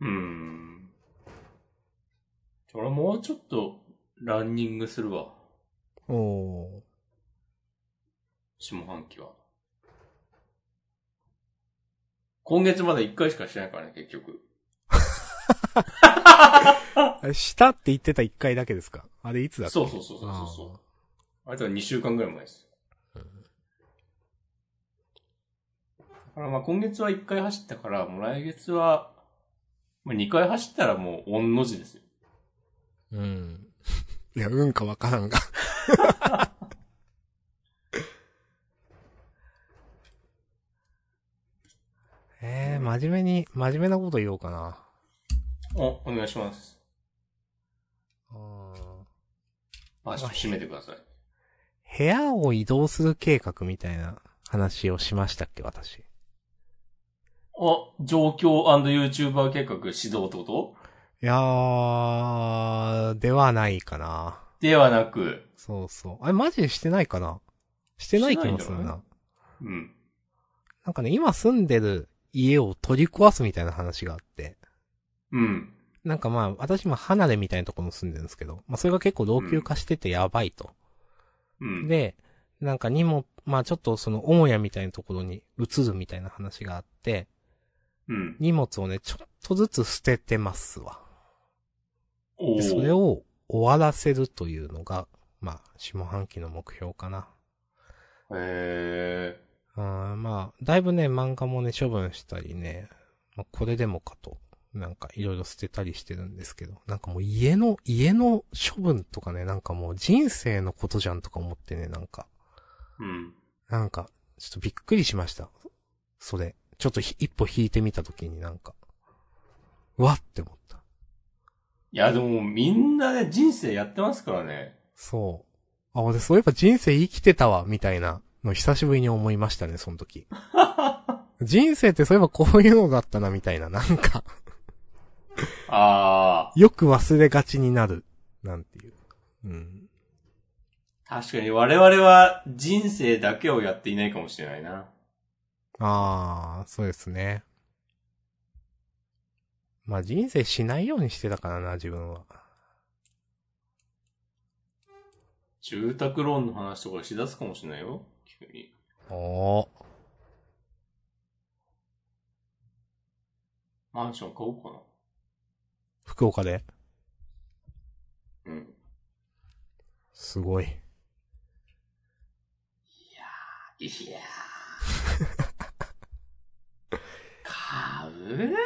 うーん。俺はもうちょっとランニングするわ。おー。下半期は。今月まだ1回しかしてないからね、結局。したって言ってた1回だけですか？あれいつだっけ？そうそうそうそうそうそう。あれとは2週間ぐらい前です。だからまあ今月は1回走ったから、もう来月は、まあ2回走ったらもう御の字ですよ。うん。いや、うんかわからんが。えー、真面目に、真面目なこと言おうかな。お、お願いします。あーあ、ちょっと閉めてください。部屋を移動する計画みたいな話をしましたっけ、私。あ、状況 &YouTuber 計画指導ってこと？いやー、ではないかな。ではなく、そうそう。あれ、マジでしてないかな？してない気もするな。ないんうん。なんかね、今住んでる家を取り壊すみたいな話があって。うん。なんかまあ、私も離れみたいなところに住んでるんですけど、まあそれが結構老朽化しててやばいと。うん。で、なんかにも、まあちょっとその母屋みたいなところに移るみたいな話があって、うん。荷物をね、ちょっとずつ捨ててますわ。それを終わらせるというのが、まあ、下半期の目標かな。へうん、まあ、だいぶね、漫画もね、処分したりね、まあ、これでもかと、なんかいろいろ捨てたりしてるんですけど、なんかもう家の、家の処分とかね、なんかもう人生のことじゃんとか思ってね、なんか、ー。うん。なんか、ちょっとびっくりしました。それ。ちょっとひ一歩引いてみたときになんか、うわって思った。いや、でもみんなね、人生やってますからね。そう。あ、俺そういえば人生生きてたわ、みたいなの久しぶりに思いましたね、その時。人生ってそういえばこういうのだったな、みたいな、なんか、あよく忘れがちになる、なんていう。うん。あ。確かに我々は人生だけをやっていないかもしれないな。あー、そうですね。まあ人生しないようにしてたからな、自分は。住宅ローンの話とかしだすかもしれないよ。急に。おー。マンション買おうか福岡で？な。うん。すごい。いやー。買う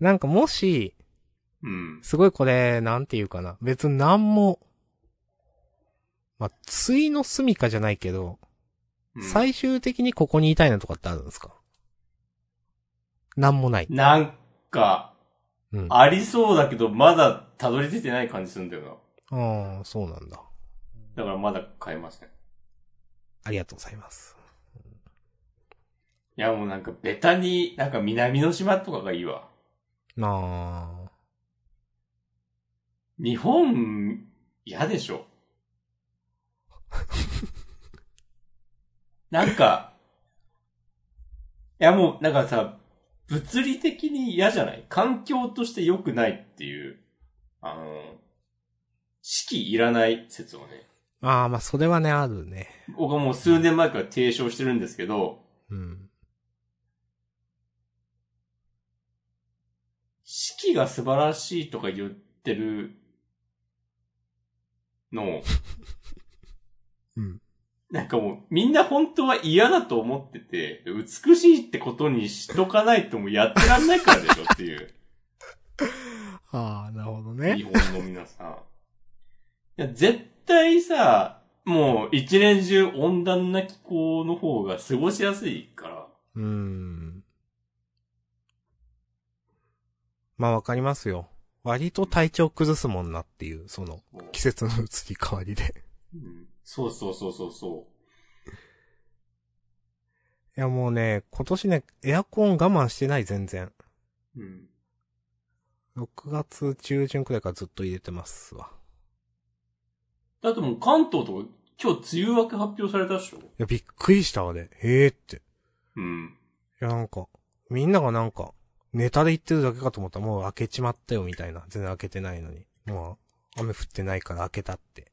なんかもし、うん。すごいこれ、なんていうかな。別になんも、まあ、ついの住みかじゃないけど、うん最終的にここにいたいなとかってあるんですか？なんもない。なんか、うん。ありそうだけど、まだたどり着いてない感じするんだよな。ああ、そうなんだ。だからまだ買えません。ありがとうございます。いやもうなんかベタに、なんか南の島とかがいいわ。なあ。日本、嫌でしょ。なんか、いやもう、なんかさ、物理的に嫌じゃない？環境として良くないっていう、あの、四季いらない説をね、ああ、まあ、それはね、あるね。僕はもう数年前から提唱してるんですけど、うん。四季が素晴らしいとか言ってるのを、うん。なんかもう、みんな本当は嫌だと思ってて、美しいってことにしとかないともうやってらんないからでしょっていう。ああ、なるほど日ね。本の皆さん。いや、絶対さ、もう一年中温暖な気候の方が過ごしやすいから。うーん。まあ、わかりますよ。割と体調崩すもんなっていう、その、季節の移り変わりで。うんそうそうそうそうそいや、もうね、今年ね、エアコン我慢してない、全然。う。うん。6月中旬くらいからずっと入れてますわ。だってもう関東とか今日梅雨明け発表されたでしょ？いや、びっくりしたわね。へえって。うん。いや、なんか、みんながなんか、ネタで言ってるだけかと思ったらもう開けちまったよみたいな。全然開けてないのに。もう、雨降ってないから開けたって。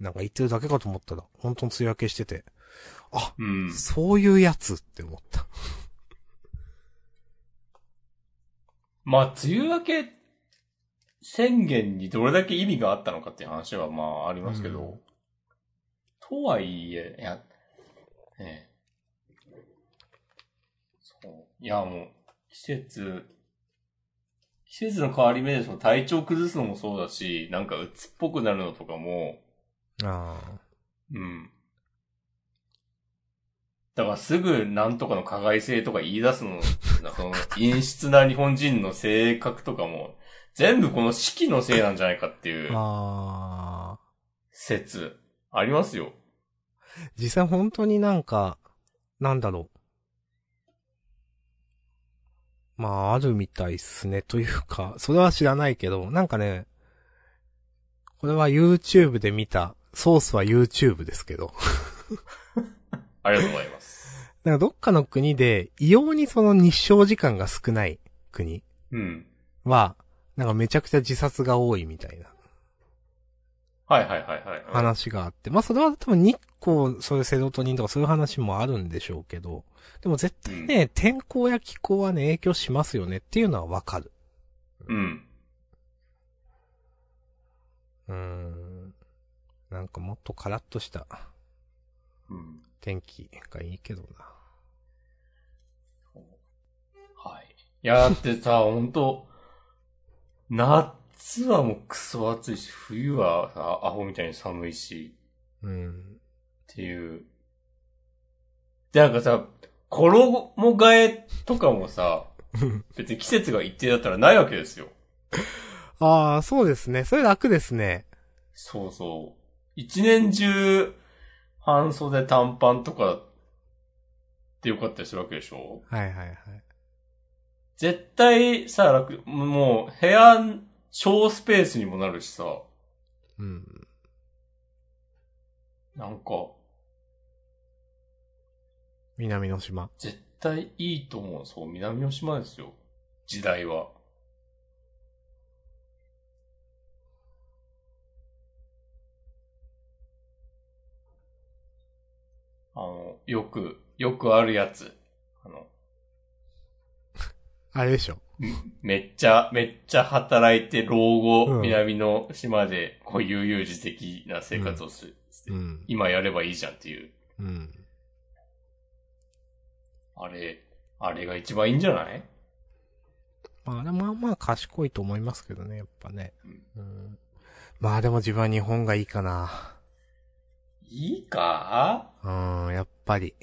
なんか言ってるだけかと思ったら、本当に梅雨明けしてて。あ、うん。そういうやつって思った。まあ、梅雨明け宣言にどれだけ意味があったのかっていう話はまあありますけど、うんとはいえ、いや、ねえ。そう。いや、もう、季節、季節の変わり目でその体調崩すのもそうだし、なんか鬱っぽくなるのとかも、あうん。だからすぐなんとかの加害性とか言い出すの、その陰湿な日本人の性格とかも、全部この四季のせいなんじゃないかっていあ。うああ。説、ありますよ。実際本当になんか、なんだろう。まあ、あるみたいっすね。というか、それは知らないけど、なんかね、これは YouTube で見た、ソースは YouTube ですけど。ありがとうございます。なんかどっかの国で、異様にその日照時間が少ない国うん。は、なんかめちゃくちゃ自殺が多いみたいなはいはいはいはい。話があって。まあそれは多分日光、そういうセロトニンとかそういう話もあるんでしょうけど、でも絶対ね、天候や気候はね、影響しますよねっていうのはわかる。うん。うーん。なんかもっとカラッとしたうん。天気がいいけどな。はい。いや、だってさ、ほんと、夏はもうクソ暑いし、冬はさ、アホみたいに寒いし、うん。っていう。で、なんかさ、衣替えとかもさ、別に季節が一定だったらないわけですよ。ああ、そうですね。それ楽ですね。そうそう。一年中、半袖短パンとか、ってよかったりするわけでしょ？はいはいはい。絶対さ、楽、もう、部屋、小スペースにもなるしさ、うん。なんか、南の島。絶対いいと思う。そう、南の島ですよ。時代は。あの、よく、よくあるやつ。あの、あれでしょ。めっちゃ、めっちゃ働いて老後、うん南の島で、こう悠々自適な生活をする。うん。今やればいいじゃんっていう。うん。あれ、あれが一番いいんじゃない？まあ、でもまあまあ賢いと思いますけどね、やっぱね。うん。まあでも自分は日本がいいかな。いいか？うん、やっぱり。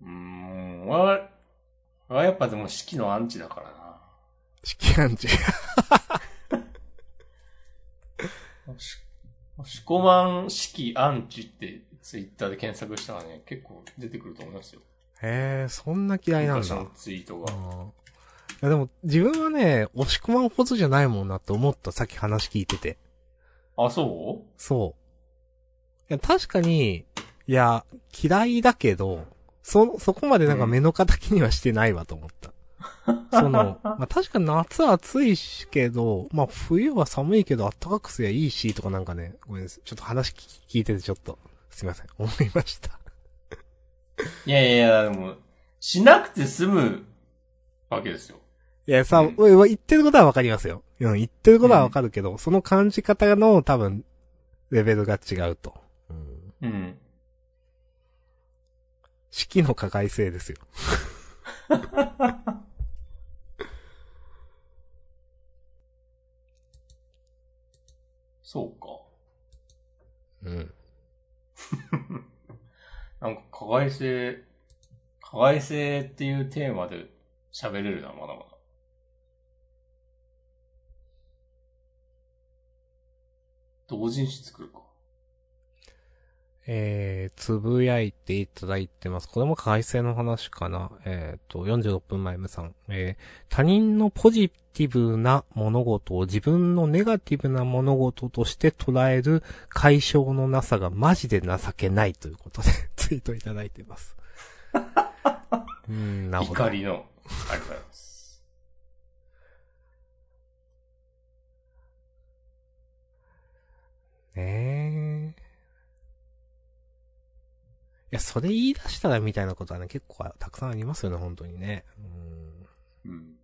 うーん、わ、わやっぱでも四季のアンチだからな。式アンチ。し押し込まん式アンチってツイッターで検索したらね、結構出てくると思いますよ。へえ、そんな嫌いなんだ。ツイートが。うんいやでも、自分はね、押し込まんほどじゃないもんなって思った、さっき話聞いてて。あ、そそう。いや、確かに、いや、嫌いだけど、そ、そこまでなんか目の敵にはしてないわと思った。その、まあ、確かに夏暑いしけど、まあ、冬は寒いけど暖かくすりゃいいし、とかなんかね、ごめんなさい。ちょっと話聞いててちょっと、すいません。思いました。ういやいやでも、しなくて済むわけですよ。いや、さ、うん言ってることはわかりますよ。うん、言ってることはわかるけど、その感じ方の多分、レベルが違うと。うん。うん。式の加害性ですよ。そうか。うん。なんか、加害性、加害性っていうテーマで喋れるな、まだまだ。同人誌作るか。えー、つぶやいていただいてます。これも改正の話かな。えっ、と、46分前無さん。えー、他人のポジティブな物事を自分のネガティブな物事として捉える解消のなさがマジで情けないということで ツイートいただいてます。うん、なるほど。怒りの。ありがとうございます。ねえ。いや、それ言い出したらみたいなことはね、結構たくさんありますよね、本当にね。うん。うん。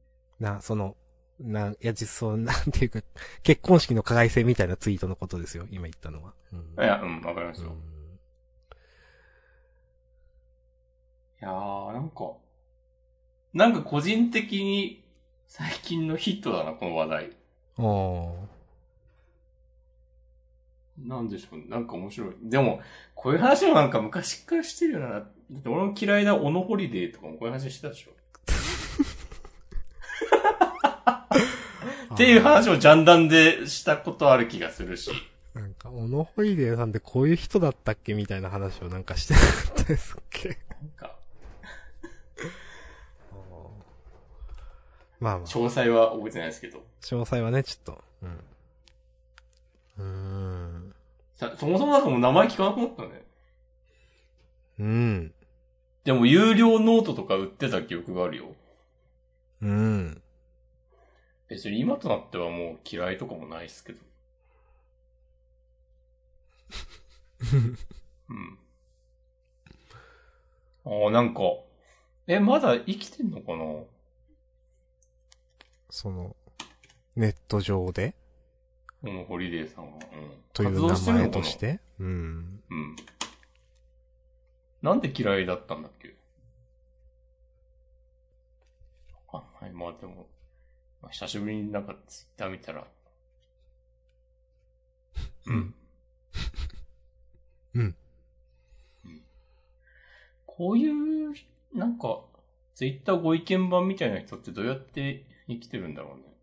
な、その、な、いや、実装、なんていうか、結婚式の加害性みたいなツイートのことですよ、今言ったのは。うん。いや、うん、わかりますよ。うんいやー、なんか、なんか個人的に最近のヒットだな、この話題。おーなんでしょう、なんか面白い。でも、こういう話もなんか昔からしてるよな。だって俺の嫌いなオノホリデーとかもこういう話してたでしょ。っていう話を雑談でしたことある気がするし。なんか、小野ホリデーさんってこういう人だったっけみたいな話をなんかしてなかったですっけ？なんか、まあまあ、詳細は覚えてないですけど。詳細はね、ちょっと、うん。うーん。さそもそもなんかもう名前聞かなくなったね。うん。でも有料ノートとか売ってた記憶があるよ。うん。別に今となってはもう嫌いとかもないですけど。うん。ああ、なんか、え、まだ生きてんのかな？その、ネット上で？このホリデーさんは。うん。という名前として？うん。うん。なんで嫌いだったんだっけ？わかんない。まあでも、まあ、久しぶりになんかツイッター見たら。うん。うん。こういう、なんか、ツイッターご意見版みたいな人ってどうやって生きてるんだろうね。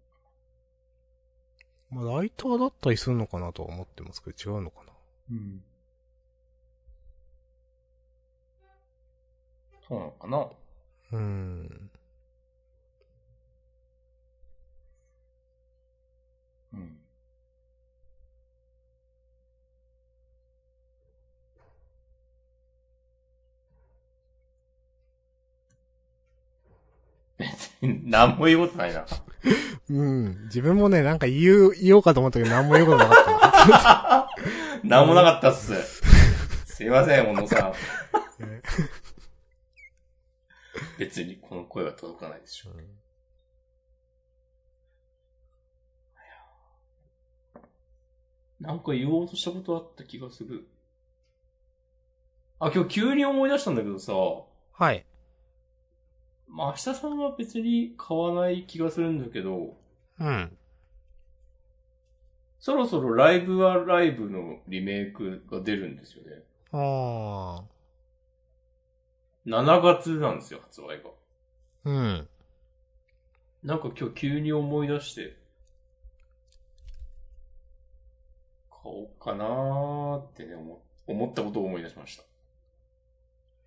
まあ、ライターだったりするのかなとは思ってますけど、違うのかな？うん。そうなのかな？うーん。うん。別に、何も言うことないな。うん。自分もね、なんか言う、言おうかと思ったけど、何も言うことなかった。何もなかったっす。すいません、小野さん。え別にこの声は届かないでしょ。なんか言おうとしたことあった気がする。あ、今日急に思い出したんだけどさ、はい。まあ、明日さんは別に買わない気がするんだけど、うん。そろそろライブはライブのリメイクが出るんですよね。あ7月なんですよ、発売が。あ。うん。なんか今日急に思い出して、買おうかなーってね、思思ったことを思い出しました。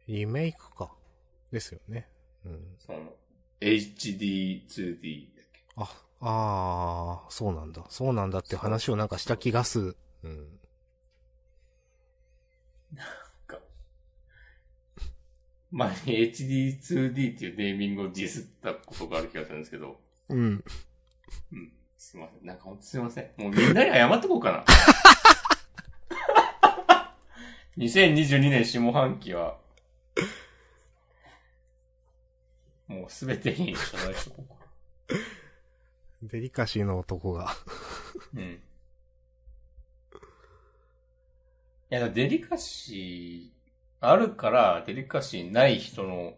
リメイクか。ですよね。うん。その、HD2D だっけあ、あー、そうなんだ。そうなんだって話をなんかした気がする。うん。か。前に HD2D っていうネーミングをディスったことがある気がするんですけど、うん。うん。すいません。なんかほんとすいません。もうみんなに謝っとこうかな。2022年下半期は、もうすべてに謝罪しとこうかデリカシーの男が。な。うん。いや、デリカシーあるから、デリカシーない人の、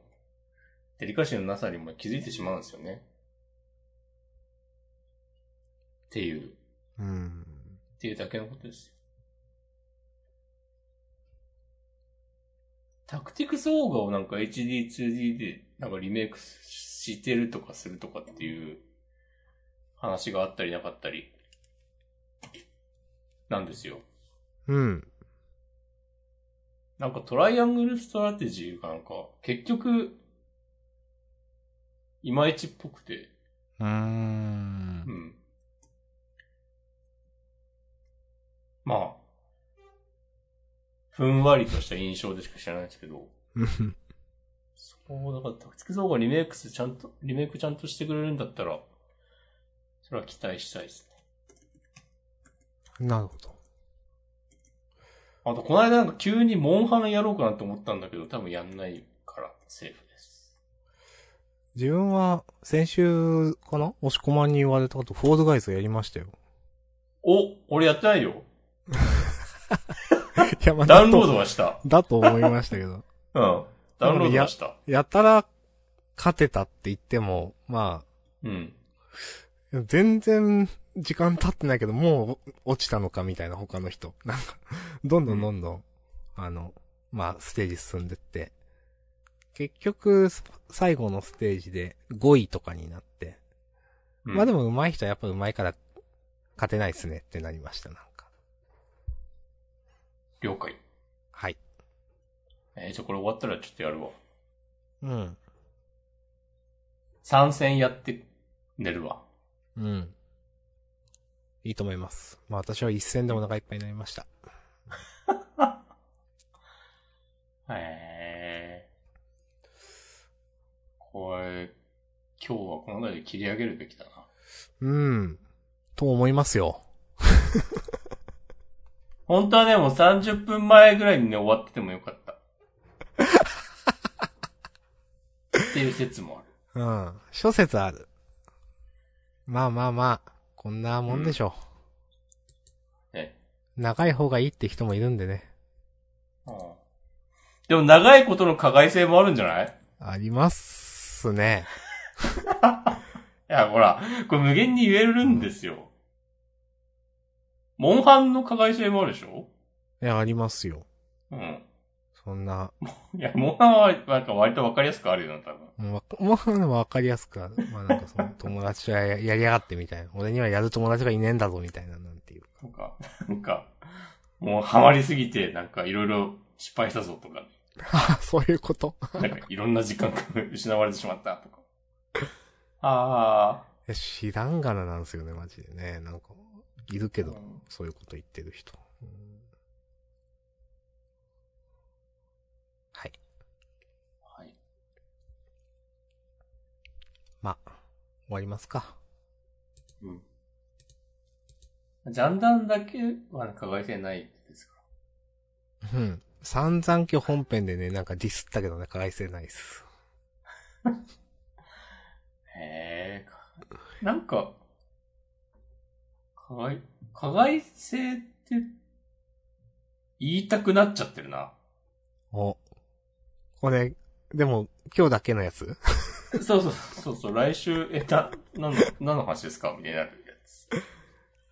デリカシーのなさにも気づいてしまうんですよね。っていう、うん。っていうだけのことですよ。タクティクスオーガをなんか HD2D でなんかリメイクしてるとかするとかっていう話があったりなかったりなんですよ。うん。なんかトライアングルストラテジーがなんか結局いまいちっぽくて、うーんう。ん。まあ、ふんわりとした印象でしか知らないですけど、うんそう、だから、タクティクスオーガリメイクスちゃんと、リメイクちゃんとしてくれるんだったら、それは期待したいですね。なるほど。あと、この間なんか急にモンハンやろうかなと思ったんだけど、多分やんないからセーフです。自分は、先週かな押し込まんに言われたこと、フォードガイズやりましたよ。お俺やってないよ。いや、まあダウンロードはした。だと思いましたけど。うん。ダウンロードはした。やたら、勝てたって言っても、まうん。あ、全然、時間経ってないけど、もう、落ちたのかみたいな他の人。なんか、どんどんどんどん、あの、まあ、ステージ進んでって。結局、最後のステージで5位とかになって。まあでも。も上手い人はやっぱ上手いから、勝てないっすねってなりました、なんか。了解。はい。えー、じゃあこれ終わったらちょっとやるわ。うん。参戦やって、寝るわ。うん。いいと思います。まあ私は一戦でお腹いっぱいになりました。へえ。これ、今日はこの辺りで切り上げるべきだな。うん。と思いますよ。本当はね、もう30分前ぐらいにね、終わっててもよかった。っていう説もある。うん。諸説ある。まあまあまあ、こんなもんでしょね。う。長い方がいいって人もいるんでね。うんでも長いことの加害性もあるんじゃない？ありますね。いや、ほら、これ無限に言えるんですよ。モンハンの加害性もあるでしょ？いや、ありますよ。うん。そんな、いや、モンハンは、なんか割とわかりやすくあるよな、多分。もうわ、もうわかりやすくある。まあなんかその 友達はややりやがってみたいな。俺にはやる友達がいねえんだぞみたいな、なんていう。なんか、なんか、もうハマりすぎて、なんかいろいろ失敗したぞとか、あ そういうこと？なんかいろんな時間が失われてしまったとか。あいや知らんがななんですよね、マジでね。なんか、いるけあ。ど、そういうこと言ってる人。うんはい。はい。まあ、終わりますか。うん。ジャンダンだけは加害性ないですか？うん。散々今日本編でね、なんかディスったけどね、加害性ないっす。へえ。なんか、加害、加害性って、言いたくなっちゃってるな。お。これ、でも、今日だけのやつ？そうそうそうそう、来週、え、な、何の、何の話ですかみたいになるやつ。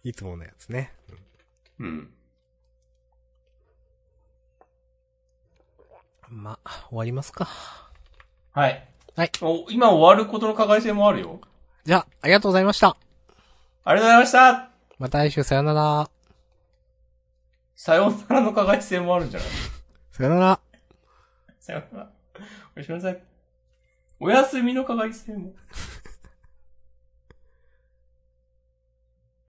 いつものやつね。うん。まあ、終わりますか。はい。はい。お、今終わることの加害性もあるよ。じゃあ、ありがとうございました。ありがとうございましたまた来週さよなら。さよならの加害性もあるんじゃないさよなら。さよなら。おやすみなさい。お休みの加害性も。